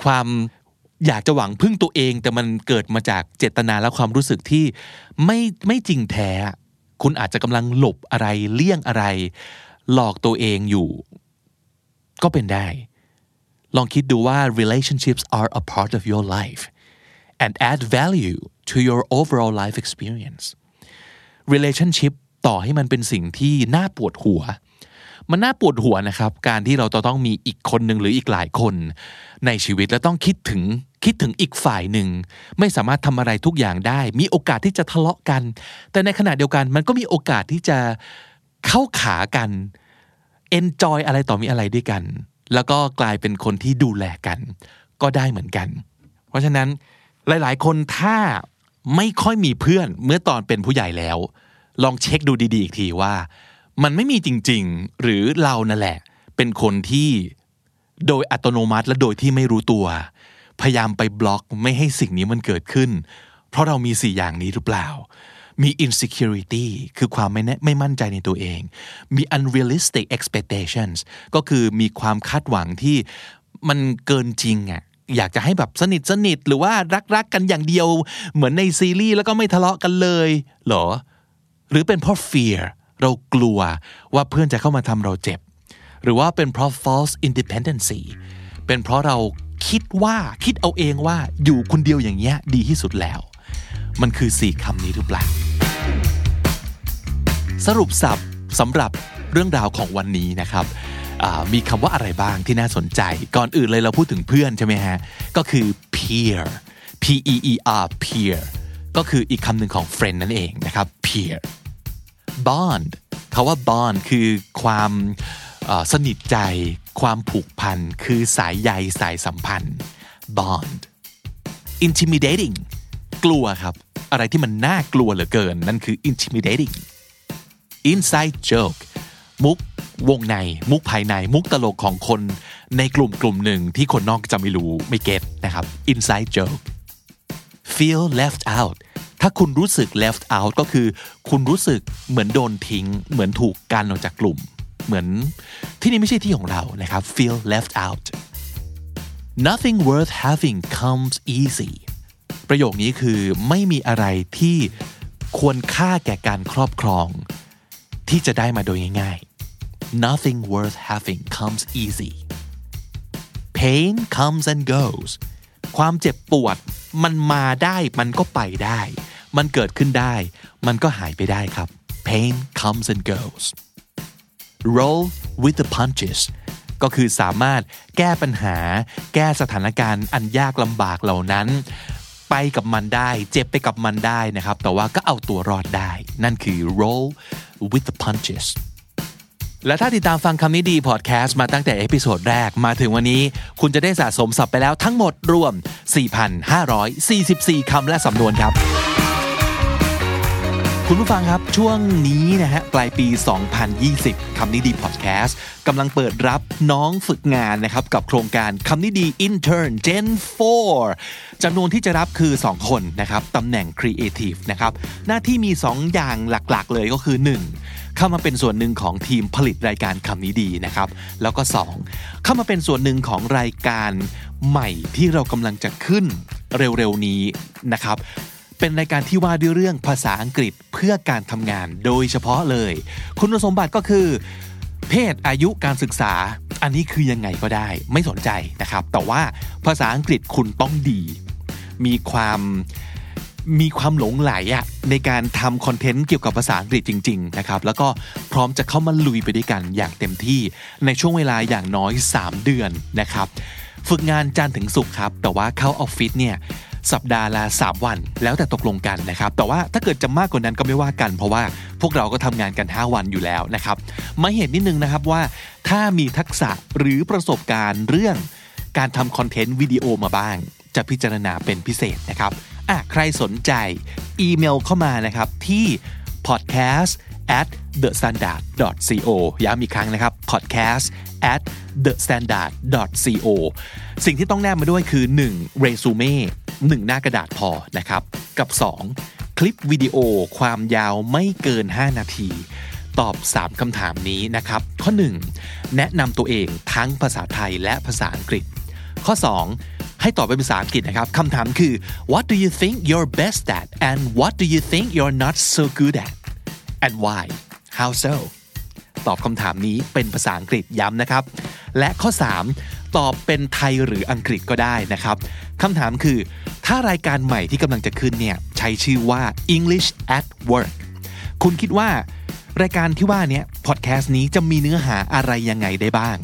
ความอยากจะหวังพึ่งตัวเอง แต่มันเกิดมาจากเจตนาและความรู้สึกที่ไม่ไม่จริงแท้ คุณอาจจะกำลังหลบอะไรเลี่ยงอะไร หลอกตัวเองอยู่ ก็เป็นได้ ลองคิดดูว่า relationships are a part of your life and add value to your overall life experience relationship ต่อให้มันเป็นสิ่งที่น่าปวดหัว มันน่าปวดหัวนะครับ การที่เราจะต้องมีอีกคนหนึ่งหรืออีกหลายคน ในชีวิตและต้องคิดถึง คิดถึงอีกฝ่ายหนึ่ง ไม่สามารถทำอะไรทุกอย่างได้ มีโอกาสที่จะทะเลาะกัน แต่ในขณะเดียวกันมันก็มีโอกาสที่จะเข้าขากัน enjoy อะไรต่อมีอะไรด้วยกัน แล้วก็กลายเป็นคนที่ดูแลกัน ก็ได้เหมือนกัน เพราะฉะนั้นหลาย ๆ คนถ้าไม่ค่อยมีเพื่อนเมื่อตอนเป็นผู้ใหญ่แล้ว ลองเช็คดูดี ๆ อีกทีว่า มันไม่มีจริง ๆ หรือเรานั่นแหละ เป็นคนที่โดยอัตโนมัติและโดยที่ไม่รู้ตัว พยายามไปบล็อกไม่ให้สิ่งนี้มันเกิดขึ้น เพราะเรามีสี่อย่างนี้หรือเปล่า มี insecurity คือความไม่แน่ไม่มั่นใจในตัวเอง มี unrealistic expectations ก็คือมีความคาดหวังที่มันเกินจริงอะ่ะอยากจะให้แบบสนิทสนิทหรือว่ารักรักกันอย่างเดียว เหมือนในซีรีส์แล้วก็ไม่ทะเลาะกันเลยเหรอ หรือเป็นเพราะ fear เรากลัวว่าเพื่อนจะเข้ามาทำเราเจ็บ หรือว่าเป็นเพราะ false independency เป็นเพราะเรา คิดว่าคิดเอาเองว่าอยู่คนเดียวอย่างเงี้ยดีที่สุดแล้ว มันคือสี่คำนี้หรือเปล่า สรุปสับสำหรับเรื่องราวของวันนี้นะครับมีคำว่าอะไรบ้างที่น่าสนใจ ก่อนอื่นเลยเราพูดถึงเพื่อนใช่ไหมฮะ ก็คือ peer p e e r peer ก็คืออีกคำหนึ่งของ friend นั่นเองนะครับ peer bond คาว่า bond คือความสนิทใจ ความผูกพันคือสายใยสายสัมพันธ์ bond intimidating กลัวครับ อะไรที่มันน่ากลัวเหลือเกิน นั่นคือ intimidating inside joke มุกวงใน มุกภายใน มุกตลกของคนในกลุ่มกลุ่มหนึ่งที่คนนอกจะไม่รู้ไม่เก็ตนะครับ inside joke feel left out ถ้าคุณรู้สึก left out ก็คือ คุณรู้สึกเหมือนโดนทิ้ง เหมือนถูกกันออกจากกลุ่ม เหมือนที่นี่ไม่ใช่ที่ของเรานะครับ feel left out nothing worth having comes easy ประโยคนี้คือไม่มีอะไรที่ควรค่าแก่การครอบครอง ที่จะได้มาโดยง่ายๆ nothing worth having comes easy pain comes and goes ความเจ็บปวดมันมาได้มันก็ไปได้ มันเกิดขึ้นได้ มันก็หายไปได้ครับ pain comes and goes roll with the punches ก็คือสามารถแก้ปัญหา แก้สถานการณ์อันยากลำบากเหล่านั้น ไปกับมันได้ เจ็บไปกับมันได้นะครับ แต่ว่าก็เอาตัวรอดได้ นั่นคือ roll with the punches และถ้าติดตามฟังคำนี้ดีพอดแคสต์มาตั้งแต่ episode แรกมาถึงวันนี้ คุณจะได้สะสมศัพท์ไปแล้วทั้งหมดรวม 4,544 คำและสำนวนครับ คุณผู้ฟังครับช่วงนี้นะฮะปลายปี 2020 คำนี้ดีพอดแคสต์กำลังเปิดรับน้องฝึกงานนะครับกับโครงการคำนี้ดี Intern Gen 4จำนวนที่จะรับคือ 2 คนนะครับตำแหน่ง Creative นะครับหน้าที่มี 2 อย่างหลักๆ เลยก็คือ 1 เข้ามาเป็นส่วนหนึ่งของทีมผลิตรายการคำนี้ดีนะครับแล้วก็ 2 เข้ามาเป็นส่วนหนึ่งของรายการใหม่ที่เรากำลังจะขึ้นเร็วๆนี้นะครับเป็นรายการที่ว่าด้วยเรื่องภาษาอังกฤษ พื่อการทำงานโดยเฉพาะเลย คุณสมบัติก็คือ เพศอายุการศึกษา อันนี้คือยังไงก็ได้ ไม่สนใจนะครับ แต่ว่าภาษาอังกฤษคุณต้องดี มีความมีความหลงไหลอะในการทำคอนเทนต์เกี่ยวกับภาษาอังกฤษจริงๆนะครับแล้วก็พร้อมจะเข้ามาลุยไปด้วยกันอย่างเต็มที่ในช่วงเวลาอย่างน้อย 3 เดือนนะครับ ฝึกงานจันทร์ถึงศุกร์ครับ แต่ว่าเข้าออฟฟิศเนี่ย สัปดาห์ละ 3 วัน แล้วแต่ตกลงกันนะครับ แต่ว่าถ้าเกิดจะมากกว่านั้นก็ไม่ว่ากัน เพราะว่าพวกเราก็ทำงานกัน 5 วันอยู่แล้วนะครับ มาเห็นนิดนึงนะครับว่า ถ้ามีทักษะหรือประสบการณ์เรื่องการทำคอนเทนต์วิดีโอมาบ้าง จะพิจารณาเป็นพิเศษนะครับอะใครสนใจอีเมลเข้ามานะครับที่ podcast at the standard co ย้ำอีกครั้งนะครับ podcast at the standard co สิ่งที่ต้องแนบมาด้วยคือ 1. เรซูเม่ 1 หน้ากระดาษพอนะครับ กับ 2. คลิปวิดีโอความยาวไม่เกิน 5 นาที ตอบ 3 คำถามนี้นะครับ ข้อ 1. แนะนำตัวเองทั้งภาษาไทยและภาษาอังกฤษ ข้อ 2 ให้ตอบเป็นภาษาอังกฤษนะครับคำถามคือ what do you think you're best at and what do you think you're not so good at and why how so ตอบคำถามนี้เป็นภาษาอังกฤษย้ำนะครับ และข้อ 3 ตอบเป็นไทยหรืออังกฤษก็ได้นะครับคำถามคือ ถ้ารายการใหม่ที่กำลังจะขึ้นเนี่ยใช้ชื่อว่า English at Work คุณคิดว่ารายการที่ว่านี้พอดแคสต์นี้จะมีเนื้อหาอะไรยังไงได้บ้าง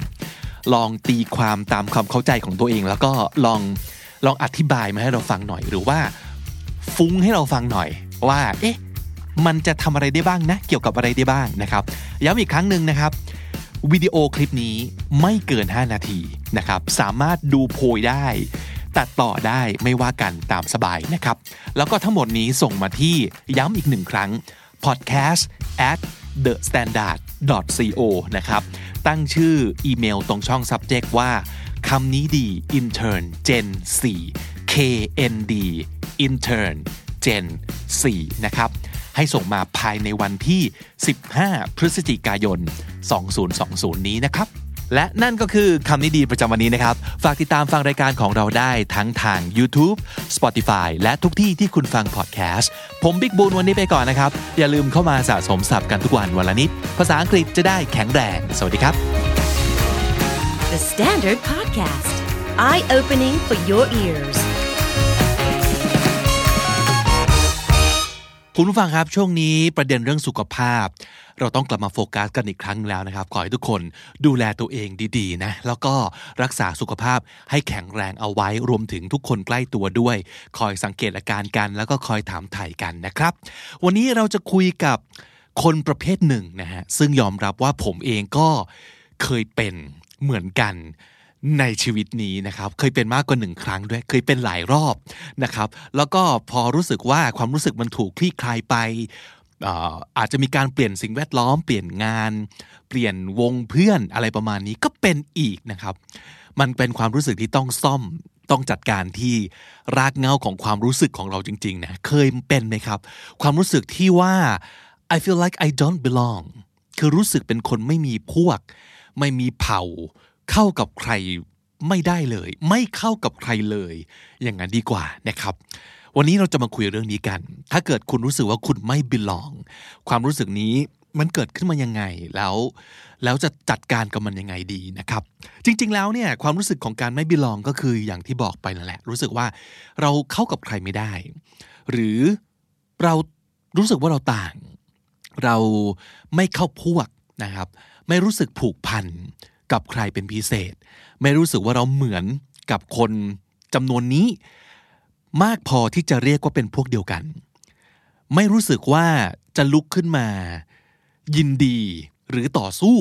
ลองตีความตามความเข้าใจของตัวเอง แล้วก็ลองลองอธิบายมาให้เราฟังหน่อย หรือว่า ฟุ้งให้เราฟังหน่อยว่า เอ๊ะ มันจะทำอะไรได้บ้างนะ เกี่ยวกับอะไรได้บ้างนะครับ ย้ำอีกครั้งหนึ่งนะครับ วิดีโอคลิปนี้ไม่เกิน 5 นาทีนะครับ สามารถดูโพยได้ ตัดต่อได้ไม่ว่ากันตามสบายนะครับ แล้วก็ทั้งหมดนี้ส่งมาที่ย้ำอีกหนึ่งครั้ง podcast at the standard co นะครับ ตั้งชื่ออีเมลตรงช่อง subject ว่าคำนี้ดี intern gen 4 knd intern gen 4 นะครับ ให้ส่งมาภายในวันที่ 15 พฤศจิกายน 2020 นี้นะครับ และนั่นก็คือคำนี้ดีประจำวันนี้นะครับ ฝากติดตามฟังรายการของเราได้ทั้งทาง YouTube Spotify และทุกที่ที่คุณฟังพอดแคสต์ ผมบิ๊กบุญวันนี้ไปก่อนนะครับ อย่าลืมเข้ามาสะสมศัพท์กันทุกวันวันละนิด ภาษาอังกฤษจะได้แข็งแรง สวัสดีครับ The Standard Podcast, eye opening for your ears. คุณผู้ฟังครับช่วงนี้ประเด็นเรื่องสุขภาพ เราต้องกลับมาโฟกัสกันอีกครั้งแล้วนะครับ ขอให้ทุกคนดูแลตัวเองดีๆนะแล้วก็รักษาสุขภาพให้แข็งแรงเอาไว้รวมถึงทุกคนใกล้ตัวด้วย คอยสังเกตอาการกันแล้วก็คอยถามถ่ายกันนะครับ วันนี้เราจะคุยกับคนประเภทหนึ่งนะฮะซึ่งยอมรับว่าผมเองก็เคยเป็นเหมือนกัน ในชีวิตนี้นะครับเคยเป็นมากกว่าหนึ่งครั้งด้วยเคยเป็นหลายรอบนะครับ แล้วก็พอรู้สึกว่าความรู้สึกมันถูกคลี่คลายไปอาอาจจะมีการเปลี่ยนสิ่งแวดล้อม เปลี่ยนงาน เปลี่ยนวงเพื่อนอะไรประมาณนี้ก็เป็นอีกนะครับ มันเป็นความรู้สึกที่ต้องซ่อมต้องจัดการที่รากเงาของความรู้สึกของเราจริงๆนะเคยเป็นไหมครับ ความรู้สึกที่ว่า I feel like I don't belong คือรู้สึกเป็นคนไม่มีพวก ไม่มีเผ่า เข้ากับใครไม่ได้เลย ไม่เข้ากับใครเลย อย่างนั้นดีกว่านะครับ วันนี้เราจะมาคุยเรื่องนี้กัน ถ้าเกิดคุณรู้สึกว่าคุณไม่ belong ความรู้สึกนี้มันเกิดขึ้นมายังไงแล้ว แล้วจะจัดการกับมันยังไงดีนะครับ จริง ๆ แล้วเนี่ยความรู้สึกของการไม่ belong ก็คืออย่างที่บอกไปนั่นแหละ รู้สึกว่าเราเข้ากับใครไม่ได้ หรือเรารู้สึกว่าเราต่าง เราไม่เข้าพวกนะครับ ไม่รู้สึกผูกพัน กับใครเป็นพิเศษ ไม่รู้สึกว่าเราเหมือนกับคนจำนวนนี้ มากพอที่จะเรียกว่าเป็นพวกเดียวกัน ไม่รู้สึกว่าจะลุกขึ้นมา ยินดีหรือต่อสู้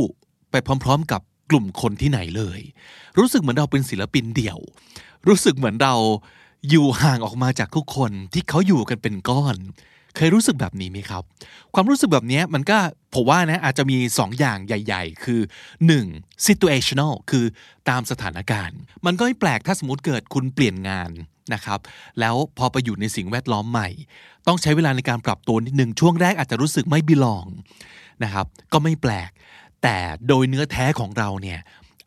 ไปพร้อม ๆ กับกลุ่มคนที่ไหนเลย รู้สึกเหมือนเราเป็นศิลปินเดี่ยว รู้สึกเหมือนเราอยู่ห่างออกมาจากทุกคนที่เขาอยู่กันเป็นก้อน เคยรู้สึกแบบนี้ไหมครับ ความรู้สึกแบบนี้มันก็ผมว่านะอาจจะมี 2 อย่างใหญ่ ๆ คือ 1. situational คือตามสถานการณ์ มันก็ไม่แปลกถ้าสมมติเกิดคุณเปลี่ยนงานนะครับแล้วพอไปอยู่ในสิ่งแวดล้อมใหม่ ต้องใช้เวลาในการปรับตัวนิดหนึ่งช่วงแรกอาจจะรู้สึกไม่บิลองนะครับก็ไม่แปลก แต่โดยเนื้อแท้ของเราเนี่ย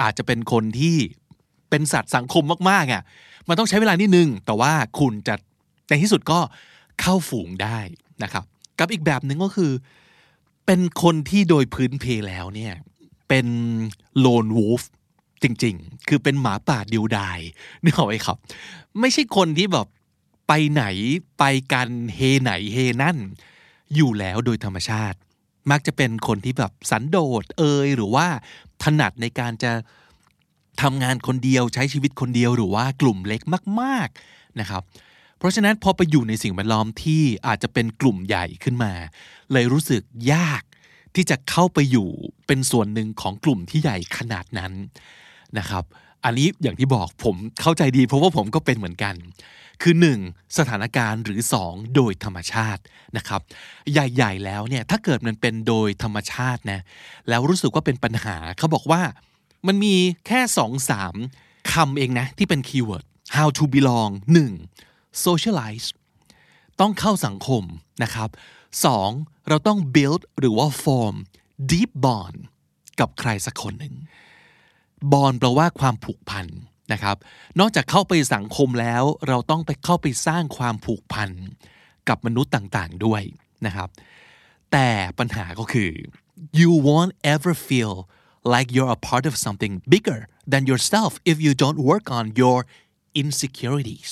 อาจจะเป็นคนที่เป็นสัตว์สังคมมากๆอะมันต้องใช้เวลานิดนึง แต่ว่าคุณจะในที่สุดก็ เข้าฝูงได้นะครับ กับอีกแบบหนึ่งก็คือ เป็นคนที่โดยพื้นเพแล้วเนี่ยเป็นโลนวูฟจริง ๆ คือเป็นหมาป่าเดียวดายนึกออกไหมครับ ไม่ใช่คนที่แบบไปไหนไปกันเฮไหนเฮนั่น อยู่แล้วโดยธรรมชาติ มักจะเป็นคนที่แบบสันโดษเอยหรือว่าถนัดในการจะทำงานคนเดียวใช้ชีวิตคนเดียวหรือว่ากลุ่มเล็กมาก ๆนะครับ เพราะฉะนั้นพอไปอยู่ในสิ่งแวดล้อมที่อาจจะเป็นกลุ่มใหญ่ขึ้นมา เลยรู้สึกยากที่จะเข้าไปอยู่เป็นส่วนหนึ่งของกลุ่มที่ใหญ่ขนาดนั้นนะครับอันนี้อย่างที่บอกผมเข้าใจดีเพราะว่าผมก็เป็นเหมือนกัน คือ 1. สถานการณ์หรือ 2. โดยธรรมชาตินะครับใหญ่ๆแล้วเนี่ยถ้าเกิดมันเป็นโดยธรรมชาตินะแล้วรู้สึกว่าเป็นปัญหาเขาบอกว่ามันมีแค่ 2-3คำเองนะที่เป็นคีย์เวิร์ด how to belong 1. Socialize ต้องเข้าสังคมนะครับ 2. เราต้อง build หรือว่า form deep bond กับใครสักคนหนึ่งบอนแปลว่าความผูกพันนะครับ นอกจากเข้าไปสังคมแล้ว เราต้องไปเข้าไปสร้างความผูกพันกับมนุษย์ต่างๆด้วยนะครับ แต่ปัญหาก็คือ you won't ever feel like you're a part of something bigger than yourself if you don't work on your insecurities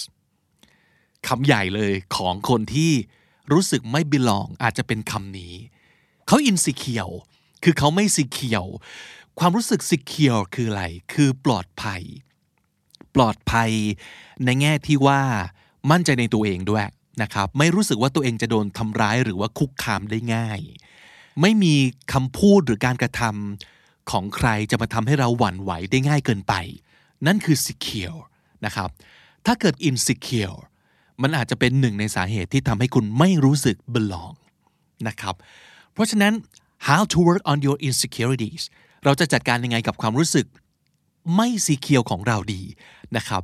คำใหญ่เลยของคนที่รู้สึกไม่ belong อาจจะเป็นคำนี้ เขา insecure คือเขาไม่ secure ความรู้สึก secure คืออะไร คือปลอดภัย ปลอดภัยในแง่ที่ว่ามั่นใจในตัวเองด้วยนะครับ ไม่รู้สึกว่าตัวเองจะโดนทำร้ายหรือว่าคุกคามได้ง่าย ไม่มีคำพูดหรือการกระทำของใครจะมาทำให้เราหวั่นไหวได้ง่ายเกินไป นั่นคือ secure นะครับ ถ้าเกิด insecure มันอาจจะเป็นหนึ่งในสาเหตุที่ทำให้คุณไม่รู้สึก belong นะครับ เพราะฉะนั้น how to work on your insecurities เราจะจัดการยังไงกับความรู้สึกไม่สีเคียวของเราดีนะครับ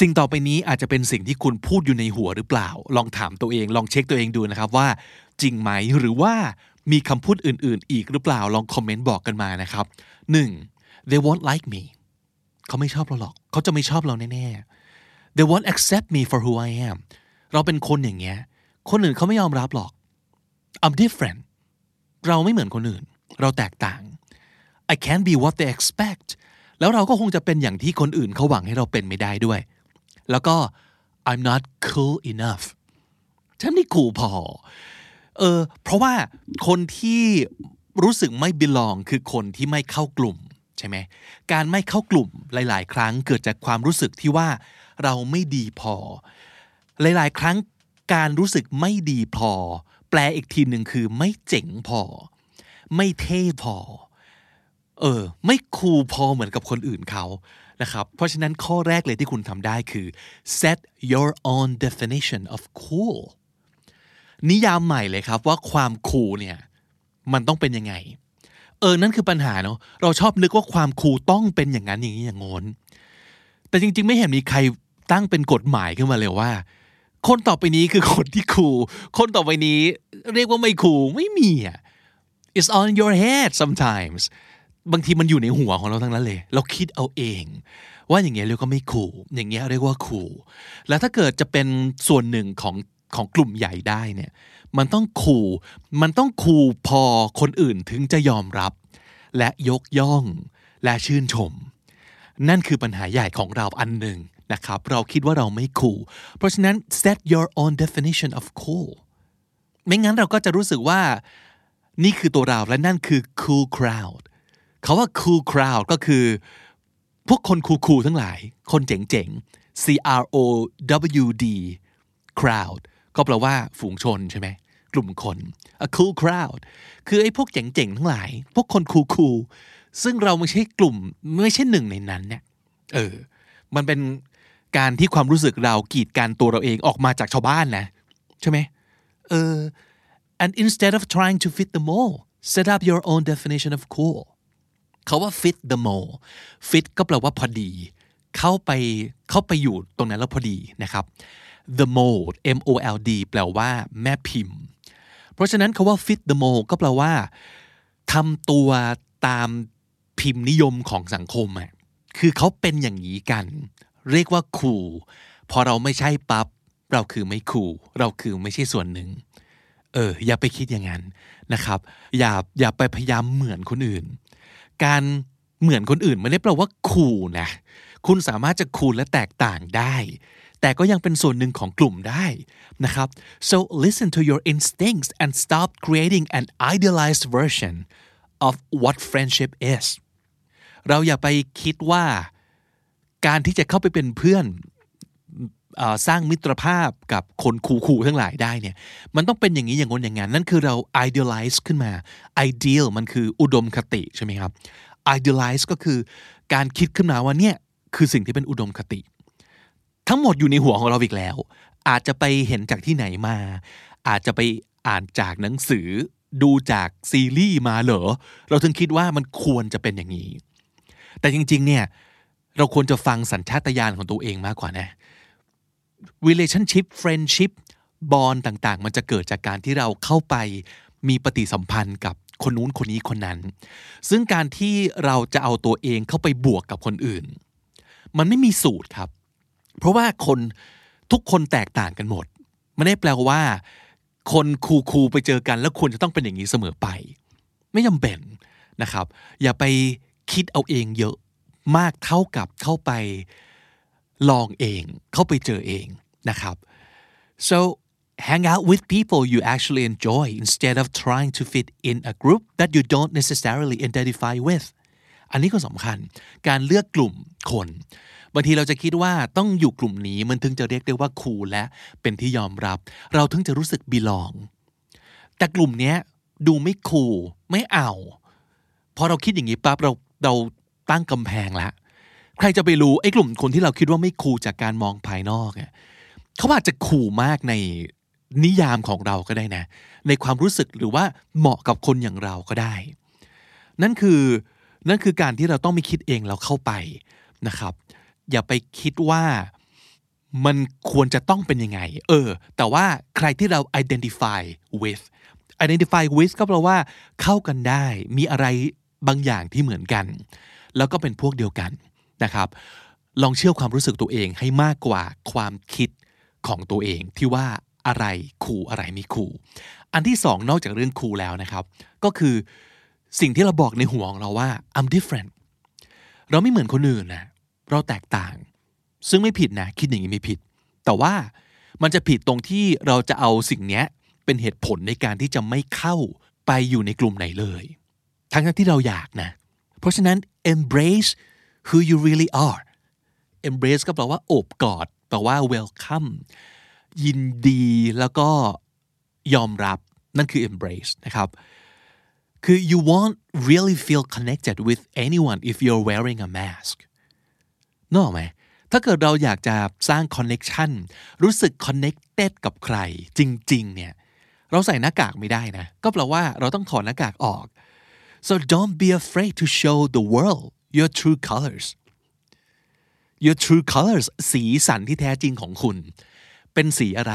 สิ่งต่อไปนี้อาจจะเป็นสิ่งที่คุณพูดอยู่ในหัวหรือเปล่า ลองถามตัวเอง ลองเช็คตัวเองดูนะครับว่าจริงไหมหรือว่ามีคำพูดอื่น ๆ อีกหรือเปล่า ลองคอมเมนต์บอกกันมานะครับ 1. they won't like me เขาไม่ชอบเราหรอก เขาจะไม่ชอบเราแน่ ๆ they won't accept me for who I am เราเป็นคนอย่างเงี้ย คนอื่นเขาไม่ยอมรับหรอก I'm different เราไม่เหมือนคนอื่น เราแตกต่าง I can't be what they expect แล้วเราก็คงจะเป็นอย่างที่คนอื่นเขาหวังให้เราเป็นไม่ได้ด้วย แล้วก็ I'm not cool enough ฉันไม่ cool พอ เออ เพราะว่าคนที่รู้สึกไม่ belong คือคนที่ไม่เข้ากลุ่ม ใช่ไหม การไม่เข้ากลุ่มหลาย ๆ ครั้งเกิดจากความรู้สึกที่ว่า เราไม่ดีพอ หลายๆ ครั้งการรู้สึกไม่ดีพอ แปลอีกทีหนึ่งคือไม่เจ๋งพอ ไม่เท่พอ เออ ไม่คูลพอเหมือนกับคนอื่นเขานะครับ เพราะฉะนั้นข้อแรกเลยที่คุณทำได้คือ set your own definition of cool นิยามใหม่เลยครับว่าความคูลเนี่ย มันต้องเป็นยังไง เออ นั่นคือปัญหาเนาะเราชอบนึกว่าความคูลต้องเป็นอย่างนั้นอย่างนี้อย่างงนแต่จริง ๆ ไม่เห็นมีใคร ตั้งเป็นกฎหมายขึ้นมาเลยว่า คนต่อไปนี้คือคนที่คูคนต่อไปนี้เรียกว่าไม่คูไม่มีอะ it's on your head sometimes บางทีมันอยู่ในหัวของเราทั้งนั้นเลย เราคิดเอาเอง ว่าอย่างเงี้ยเรียกว่าไม่คูอย่างเงี้ยเรียกว่าคูแล้วถ้าเกิดจะเป็นส่วนหนึ่งของของกลุ่มใหญ่ได้เนี่ย มันต้องคูมันต้องคูพอคนอื่นถึงจะยอมรับ และยกย่องและชื่นชม นั่นคือปัญหาใหญ่ของเราอันหนึ่ง นะครับเราคิดว่าเราไม่คูลเพราะฉะนั้น set your own definition of cool ไม่งั้นเราก็จะรู้สึกว่านี่คือตัวเราและนั่นคือ cool crowd เขาว่า cool crowd ก็คือ พวกคนคูลๆทั้งหลาย คนเจ๋งๆ C R O W D crowd ก็แปลว่าฝูงชนใช่ไหมกลุ่มคน a cool crowd คือไอ้พวกเจ๋งๆทั้งหลาย พวกคนคูลๆซึ่งเราไม่ใช่กลุ่มไม่ใช่หนึ่งในนั้นเนี่ยเออมันเป็น การที่ความรู้สึกเรากีดกันตัวเราเองออกมาจากชาวบ้านนะใช่ไหมเออ and instead of trying to fit the mold set up your own definition of cool เขาว่า fit the mold fit ก็แปลว่าพอดี เข้าไปเข้าไปอยู่ตรงนั้นแล้วพอดีนะครับ the mold M O L D แปลว่าแม่พิมพ์ เพราะฉะนั้นคาว่า fit the mold ก็แปลว่าทำตัวตามพิมพ์นิยมของสังคมอะคือเขาเป็นอย่างนี้กัน เรียกว่าคูลพอเราไม่ใช่ปับ๊บเราคือไม่คูลเราคือไม่ใช่ส่วนหนึ่ง เออ อย่าไปคิดอย่างนั้นนะครับ อย่าอย่าไปพยายามเหมือนคนอื่น การเหมือนคนอื่นไม่ได้แปลว่าคูลนะคุณสามารถจะคูลและแตกต่างได้ แต่ก็ยังเป็นส่วนหนึ่งของกลุ่มได้นะครับ so listen to your instincts and stop creating an idealized version of what friendship is เราอย่าไปคิดว่า การที่จะเข้าไปเป็นเพื่อนสร้างมิตรภาพกับคนคูลๆทั้งหลายได้เนี่ยมันต้องเป็นอย่างนี้อย่างง้นอย่างนั้นนั่นคือเรา idealize ขึ้นมา ideal มันคืออุดมคติใช่ไหมครับ idealize ก็คือการคิดขึ้นมาว่าเนี่ยคือสิ่งที่เป็นอุดมคติ ทั้งหมดอยู่ในหัวของเราอีกแล้ว อาจจะไปเห็นจากที่ไหนมา อาจจะไปอ่านจากหนังสือดูจากซีรีส์มาเหรอเราถึงคิดว่ามันควรจะเป็นอย่างนี้ แต่จริงๆเนี่ย เราควรจะฟังสัญชาตญาณของตัวเองมากกว่านะ relationship friendship bond ต่างๆ มันจะเกิดจากการที่เราเข้าไปมีปฏิสัมพันธ์กับคนนู้นคนนี้คนนั้น ซึ่งการที่เราจะเอาตัวเองเข้าไปบวกกับคนอื่น มันไม่มีสูตรครับ เพราะว่าคนทุกคนแตกต่างกันหมด ไม่ได้แปลว่า คนคูคูๆไปเจอกัน แล้วควรจะต้องเป็นอย่างนี้เสมอไป ไม่จำเป็นนะครับ อย่าไปคิดเอาเองเยอะ มากเท่ากับเข้าไปลองเองเข้าไปเจอเองนะครับ so hang out with people you actually enjoy instead of trying to fit in a group that you don't necessarily identify with อันนี้ก็สำคัญการเลือกกลุ่มคนบางทีเราจะคิดว่าต้องอยู่กลุ่มนี้มันถึงจะเรียกได้ว่าคูลและเป็นที่ยอมรับ เราถึงจะรู้สึกบีลอง แต่กลุ่มเนี้ยดูไม่คูลไม่เอาพอเราคิดอย่างนี้ปั๊บเราเรา ตั้งกำแพงแล้วใครจะไปรู้ไอ้กลุ่มคนที่เราคิดว่าไม่คูลจากการมองภายนอกอะเขาอาจจะคูลมากในนิยามของเราก็ได้นะ ในความรู้สึกหรือว่าเหมาะกับคนอย่างเราก็ได้ นั่นคือนั่นคือการที่เราต้องไม่คิดเองแล้วเข้าไปนะครับ อย่าไปคิดว่ามันควรจะต้องเป็นยังไง เออ แต่ว่าใครที่เรา identify with identify with ก็แปลว่าเข้ากันได้ มีอะไรบางอย่างที่เหมือนกัน แล้วก็เป็นพวกเดียวกันนะครับ ลองเชื่อความรู้สึกตัวเองให้มากกว่าความคิดของตัวเองที่ว่าอะไรคูลอะไรไม่คูลอันที่สองนอกจากเรื่องคูลแล้วนะครับ ก็คือสิ่งที่เราบอกในหัวของเราว่า I'm different เราไม่เหมือนคนอื่นนะเราแตกต่าง ซึ่งไม่ผิดนะคิดอย่างนี้ไม่ผิด แต่ว่ามันจะผิดตรงที่เราจะเอาสิ่งนี้เป็นเหตุผลในการที่จะไม่เข้าไปอยู่ในกลุ่มไหนเลย ทั้งที่เราอยากนะ เพราะฉะนั้น embrace who you really are embrace ก็แปลว่าโอบกอดแปลว่า welcome ยินดีแล้วก็ยอมรับนั่นคือ embrace นะครับคือ you won't really feel connected with anyone if you're wearing a mask นอกไหมถ้าเกิดเราอยากจะสร้าง connection รู้สึก connected กับใคร จริง ๆ เนี่ย เราใส่หน้ากากไม่ได้นะ ก็แปลว่าเราต้องถอดหน้ากากออก so don't be afraid to show the world your true colors your true colors สีสันที่แท้จริงของคุณ เป็นสีอะไร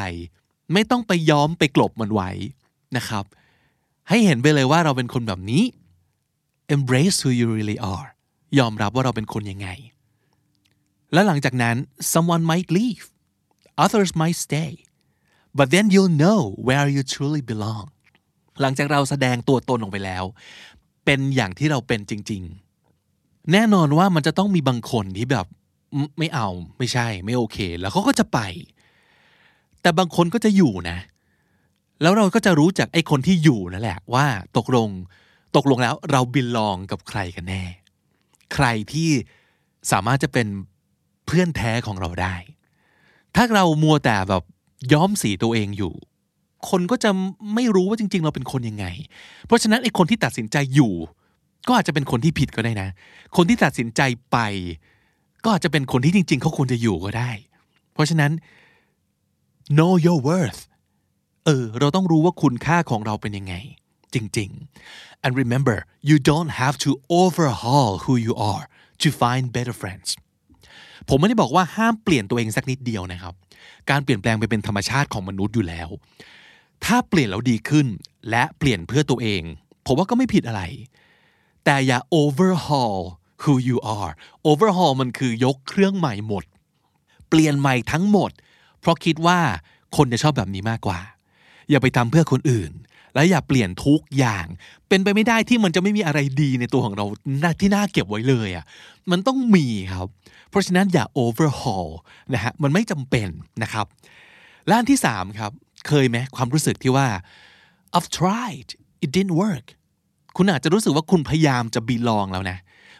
ไม่ต้องไปย้อมไปกลบมันไว้นะครับ ให้เห็นไปเลยว่าเราเป็นคนแบบนี้ embrace who you really are ยอมรับว่าเราเป็นคนยังไง แล้วหลังจากนั้น someone might leave others might stay but then you'll know where you truly belong หลังจากเราแสดงตัวตนออกไปแล้ว เป็นอย่างที่เราเป็นจริง ๆ แน่นอนว่ามันจะต้องมีบางคนที่แบบไม่เอาไม่ใช่ไม่โอเค แล้วเขาก็จะไป แต่บางคนก็จะอยู่นะ แล้วเราก็จะรู้จากไอ้คนที่อยู่นั่นแหละ ว่าตกลงตกลงแล้วเราบินลองกับใครกันแน่ ใครที่สามารถจะเป็นเพื่อนแท้ของเราได้ ถ้าเรามัวแต่แบบย้อมสีตัวเองอยู่ คนก็จะไม่รู้ว่าจริง ๆ เราเป็นคนยังไง เพราะฉะนั้นไอ้คนที่ตัดสินใจอยู่ ก็อาจจะเป็นคนที่ผิดก็ได้นะ คนที่ตัดสินใจไป ก็อาจจะเป็นคนที่จริง ๆ เขาควรจะอยู่ก็ได้ เพราะฉะนั้น know your worth เออ เราต้องรู้ว่าคุณค่าของเราเป็นยังไง จริง ๆ and remember you don't have to overhaul who you are to find better friends ผมไม่ได้บอกว่าห้ามเปลี่ยนตัวเองสักนิดเดียวนะครับ การเปลี่ยนแปลงไปเป็นธรรมชาติของมนุษย์อยู่แล้ว ถ้าเปลี่ยนแล้วดีขึ้น และเปลี่ยนเพื่อตัวเอง ผมว่าก็ไม่ผิดอะไร แต่อย่า overhaul who you are overhaul มันคือยกเครื่องใหม่หมด เปลี่ยนใหม่ทั้งหมด เพราะคิดว่าคนจะชอบแบบนี้มากกว่า อย่าไปทำเพื่อคนอื่น และอย่าเปลี่ยนทุกอย่าง เป็นไปไม่ได้ที่มันจะไม่มีอะไรดีในตัวของเราที่น่าเก็บไว้เลยอะมันต้องมีครับ เพราะฉะนั้นอย่า overhaul นะฮะมันไม่จำเป็นนะครับและอันที่สามครับ เคยไหมความรู้สึกที่ว่า I've tried it didn't work คุณอาจจะรู้สึกว่าคุณพยายามจะ belong แล้วนะ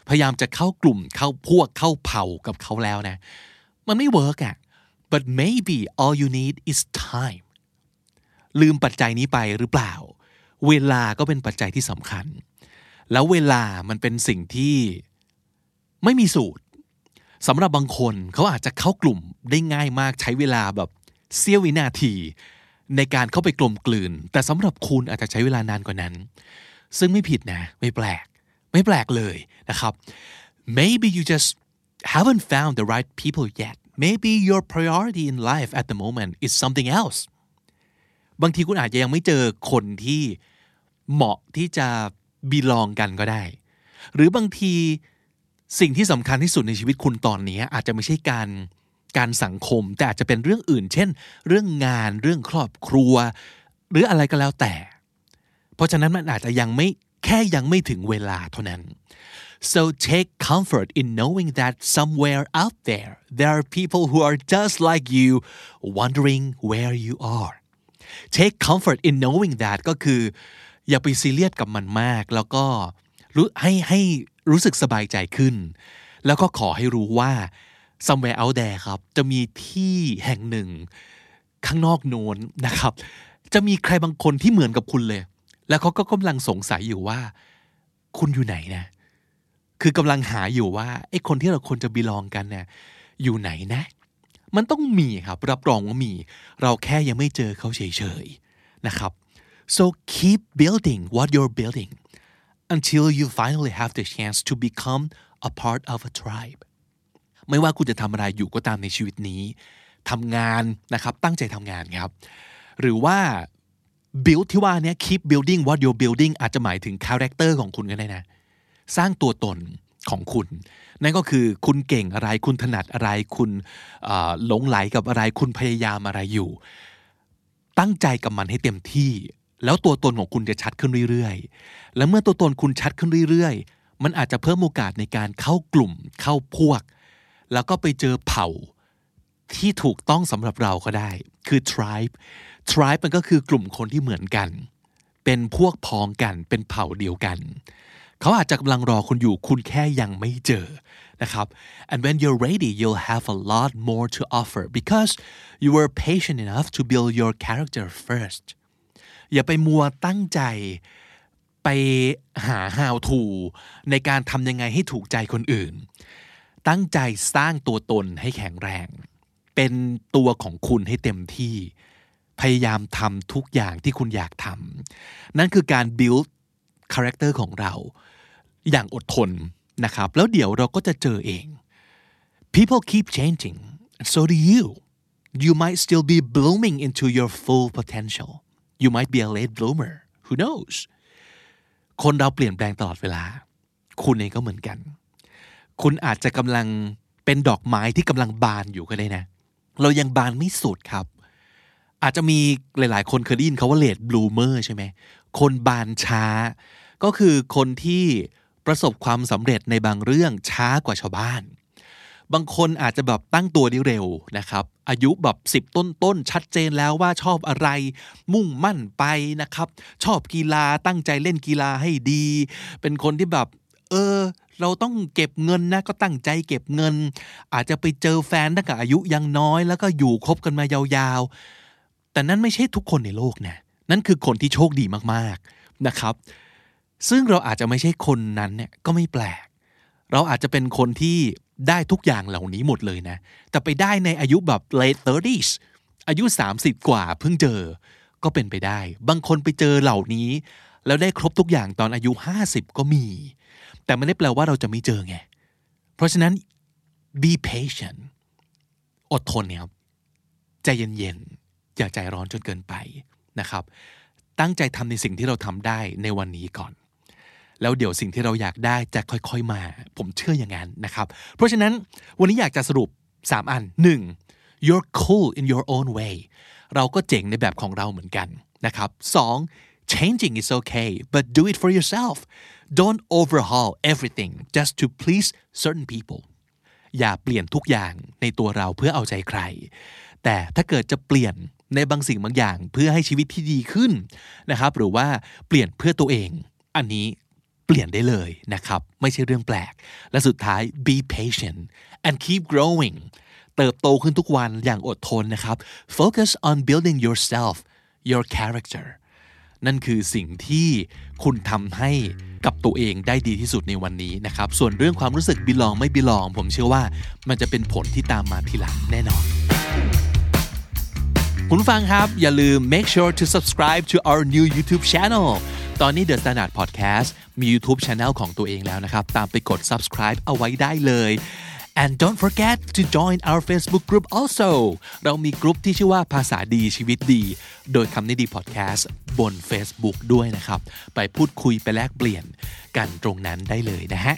พยายามจะเข้ากลุ่มเข้าพวกเข้าเผ่ากับเขาแล้วนะ มันไม่ work อะ but maybe all you need is time ลืมปัจจัยนี้ไปหรือเปล่า เวลาก็เป็นปัจจัยที่สำคัญ แล้วเวลามันเป็นสิ่งที่ไม่มีสูตรสำหรับบางคนเขาอาจจะเข้ากลุ่มได้ง่ายมากใช้เวลาแบบเสี้ยววินาที ในการเข้าไปกลมกลืน แต่สำหรับคุณอาจจะใช้เวลานานกว่านั้น ซึ่งไม่ผิดนะ ไม่แปลก ไม่แปลกเลยนะครับ maybe you just haven't found the right people yet maybe your priority in life at the moment is something else บางทีคุณอาจจะยังไม่เจอคนที่เหมาะที่จะบีลองกันก็ได้ หรือบางทีสิ่งที่สำคัญที่สุดในชีวิตคุณตอนนี้อาจจะไม่ใช่การ การสังคม แต่อาจจะเป็นเรื่องอื่น เช่น เรื่องงานเรื่องครอบครัว หรืออะไรก็แล้วแต่ เพราะฉะนั้นมันอาจจะยังไม่แค่ยังไม่ถึงเวลาเท่านั้น so take comfort in knowing that somewhere out there there are people who are just like you wondering where you are take comfort in knowing that ก็คือ อย่าไปซีเรียสกับมันมาก แล้วก็รู้ให้ให้รู้สึกสบายใจขึ้น แล้วก็ขอให้รู้ว่า somewhere out there ครับ จะมีที่แห่งหนึ่ง ข้างนอกโน้นนะครับ จะมีใครบางคนที่เหมือนกับคุณเลย แล้วเขาก็กำลังสงสัยอยู่ว่า คุณอยู่ไหนนะ คือกำลังหาอยู่ว่าไอ้คนที่เราควรจะบีลองกันเนี่ยอยู่ไหนนะ มันต้องมีครับ รับรองว่ามี เราแค่ยังไม่เจอเขาเฉยๆนะครับ so keep building what you're building until you finally have the chance to become a part of a tribe ไม่ว่าคุณจะทำอะไรอยู่ก็ตามในชีวิตนี้ทำงานนะครับตั้งใจทำงานครับ หรือว่า build ที่ว่านี้ keep building what you're building อาจจะหมายถึง character ของคุณก็ได้นะ สร้างตัวตนของคุณ นั่นก็คือคุณเก่งอะไรคุณถนัดอะไรคุณหลงไหลกับอะไรคุณพยายามอะไรอยู่ ตั้งใจกับมันให้เต็มที่ แล้วตัวตนของคุณจะชัดขึ้นเรื่อยๆ แล้วเมื่อตัวตนคุณชัดขึ้นเรื่อยๆ มันอาจจะเพิ่มโอกาสในการเข้ากลุ่มเข้าพวก แล้วก็ไปเจอเผ่าที่ถูกต้องสำหรับเราก็ได้ คือ tribe tribe มันก็คือกลุ่มคนที่เหมือนกัน เป็นพวกพ้องกัน เป็นเผ่าเดียวกัน เขาอาจจะกำลังรอคุณอยู่ คุณแค่ยังไม่เจอนะครับ and when you're ready you'll have a lot more to offer because you were patient enough to build your character first อย่าไปมัวตั้งใจไปหา how to ในการทำยังไงให้ถูกใจคนอื่น ตั้งใจสร้างตัวตนให้แข็งแรง เป็นตัวของคุณให้เต็มที่ พยายามทำทุกอย่างที่คุณอยากทำนั่นคือการ build character ของเรา อย่างอดทนนะครับ แล้วเดี๋ยวเราก็จะเจอเอง people keep changing so do you you might still be blooming into your full potential you might be a late bloomer who knows คนเราเปลี่ยนแปลงตลอดเวลา คุณเองก็เหมือนกัน คุณอาจจะกำลังเป็นดอกไม้ที่กำลังบานอยู่ก็ได้นะ เรายังบานไม่สุดครับ อาจจะมีหลายๆ คนเคยได้ยินเขาว่าเลดบลูเมอร์ใช่ไหมคนบานช้า ก็คือคนที่ประสบความสำเร็จในบางเรื่องช้ากว่าชาวบ้าน บางคนอาจจะแบบตั้งตัวได้เร็วนะครับ อายุแบบสิบต้นๆ ชัดเจนแล้วว่าชอบอะไร มุ่งมั่นไปนะครับ ชอบกีฬาตั้งใจเล่นกีฬาให้ดี เป็นคนที่แบบ ออ เราต้องเก็บเงินนะก็ตั้งใจเก็บเงิน อาจจะไปเจอแฟนตั้งแต่อายุยังน้อยแล้วก็อยู่คบกันมายาวๆ แต่นั่นไม่ใช่ทุกคนในโลกนะนั่นคือคนที่โชคดีมากๆนะครับ ซึ่งเราอาจจะไม่ใช่คนนั้นเนี่ยก็ไม่แปลก เราอาจจะเป็นคนที่ได้ทุกอย่างเหล่านี้หมดเลยนะ แต่ไปได้ในอายุแบบ late 30s อายุ 30 กว่าเพิ่งเจอ ก็เป็นไปได้ บางคนไปเจอเหล่านี้ แล้วได้ครบทุกอย่างตอนอายุ 50 ก็มี แต่ไม่ได้แปลว่าเราจะไม่เจอไง เพราะฉะนั้น be patient อดทนเนี่ยครับใจเย็นๆ อย่าใจร้อนจนเกินไปนะครับ ตั้งใจทำในสิ่งที่เราทำได้ในวันนี้ก่อน แล้วเดี๋ยวสิ่งที่เราอยากได้จะค่อยๆมา ผมเชื่ออย่างนั้นนะครับ เพราะฉะนั้นวันนี้อยากจะสรุป 3 อัน 1. you're cool in your own way เราก็เจ๋งในแบบของเราเหมือนกันนะครับ 2. changing is okay but do it for yourself don't overhaul everything just to please certain people อย่าเปลี่ยนทุกอย่างในตัวเราเพื่อเอาใจใคร แต่ถ้าเกิดจะเปลี่ยนในบางสิ่งบางอย่างเพื่อให้ชีวิตที่ดีขึ้นนะครับ หรือว่าเปลี่ยนเพื่อตัวเอง อันนี้เปลี่ยนได้เลยนะครับ ไม่ใช่เรื่องแปลก และสุดท้าย be patient and keep growing เติบโตขึ้นทุกวันอย่างอดทนนะครับ focus on building yourself your character นั่นคือสิ่งที่คุณทำให้กับตัวเองได้ดีที่สุดในวันนี้นะครับ ส่วนเรื่องความรู้สึก belong ไม่ belong ผมเชื่อว่ามันจะเป็นผลที่ตามมาทีหลังแน่นอน คุณฟังครับ อย่าลืม make sure to subscribe to our new YouTube channel ตอนนี้ The Standard Podcast มี YouTube Channel ของตัวเองแล้วนะครับ ตามไปกด subscribe เอาไว้ได้เลย and don't forget to join our Facebook group also เรามีกลุ่มที่ชื่อว่าภาษาดีชีวิตดี โดยคำนี้ดี podcast บน Facebook ด้วยนะครับ ไปพูดคุยไปแลกเปลี่ยนกันตรงนั้นได้เลยนะฮะ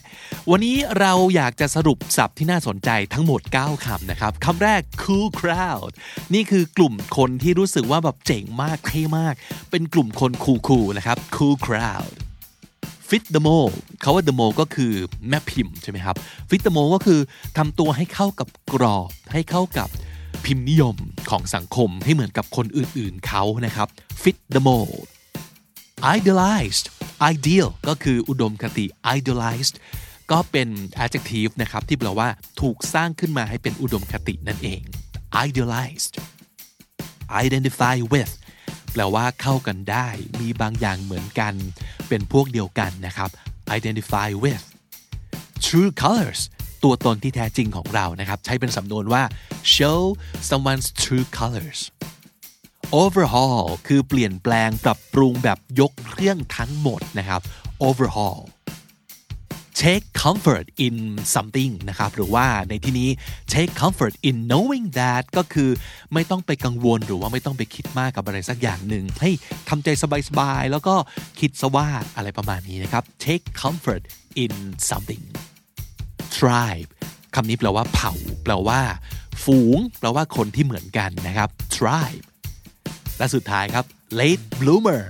วันนี้เราอยากจะสรุปศัพท์ที่น่าสนใจทั้งหมด 9คำนะครับคำแรก cool crowd นี่คือกลุ่มคนที่รู้สึกว่าแบบเจ๋งมากเท่มาก เป็นกลุ่มคนคูลๆนะครับ cool crowd fit the mold เขาว่า the mold ก็คือแม่พิมพ์ใช่ไหมครับ fit the mold ก็คือทำตัวให้เข้ากับกรอบ ให้เข้ากับพิมพ์นิยมของสังคมให้เหมือนกับคนอื่นๆเขานะครับ fit the mold idealized ideal ก็คืออุดมคติ idealized ก็เป็น adjective นะครับ ที่แปลว่าถูกสร้างขึ้นมาให้เป็นอุดมคตินั่นเอง idealized identify with แปลว่าเข้ากันได้ มีบางอย่างเหมือนกัน เป็นพวกเดียวกันนะครับ identify with true colors ตัวตนที่แท้จริงของเรานะครับ ใช้เป็นสำนวนว่า show someone's true colors overhaul คือเปลี่ยนแปลงปรับปรุงแบบยกเครื่องทั้งหมดนะครับ overhaul take comfort in something นะครับหรือว่าในที่นี้ take comfort in knowing that ก็คือไม่ต้องไปกังวลหรือว่าไม่ต้องไปคิดมากกับอะไรสักอย่างหนึ่งให้ทำใจสบายๆ แล้วก็คิดซะว่าอะไรประมาณนี้นะครับ take comfort in something tribe คำนี้แปลว่าเผ่า แปลว่า ฝูง แปลว่าคนที่เหมือนกันนะครับ tribe และสุดท้ายครับ late bloomer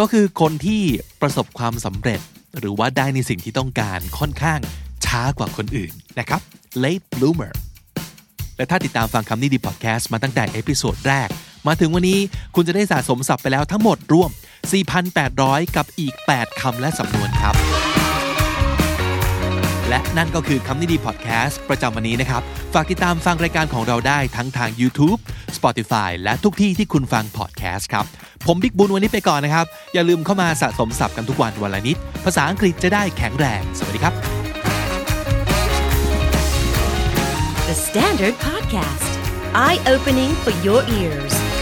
ก็คือคนที่ประสบความสำเร็จ หรือว่าได้ในสิ่งที่ต้องการค่อนข้างช้ากว่าคนอื่นนะครับ late bloomer และถ้าติดตามฟังคำนี้ดีพอดแคสต์มาตั้งแต่ episode แรก มาถึงวันนี้คุณจะได้สะสมศัพท์ไปแล้วทั้งหมดรวม 4,800 กับอีก 8คำและสำนวนครับ และนั่นก็คือคำนี้ดีพอดแคสต์ประจำวันนี้นะครับ ฝากติดตามฟังรายการของเราได้ทั้งทาง YouTube Spotify และทุกที่ที่คุณฟังพอดแคสต์ครับ ผมบิ๊กบุญวันนี้ไปก่อนนะครับ อย่าลืมเข้ามาสะสมศัพท์กันทุกวันวันละนิด ภาษาอังกฤษจะได้แข็งแรง สวัสดีครับ The Standard Podcast, eye opening for your ears.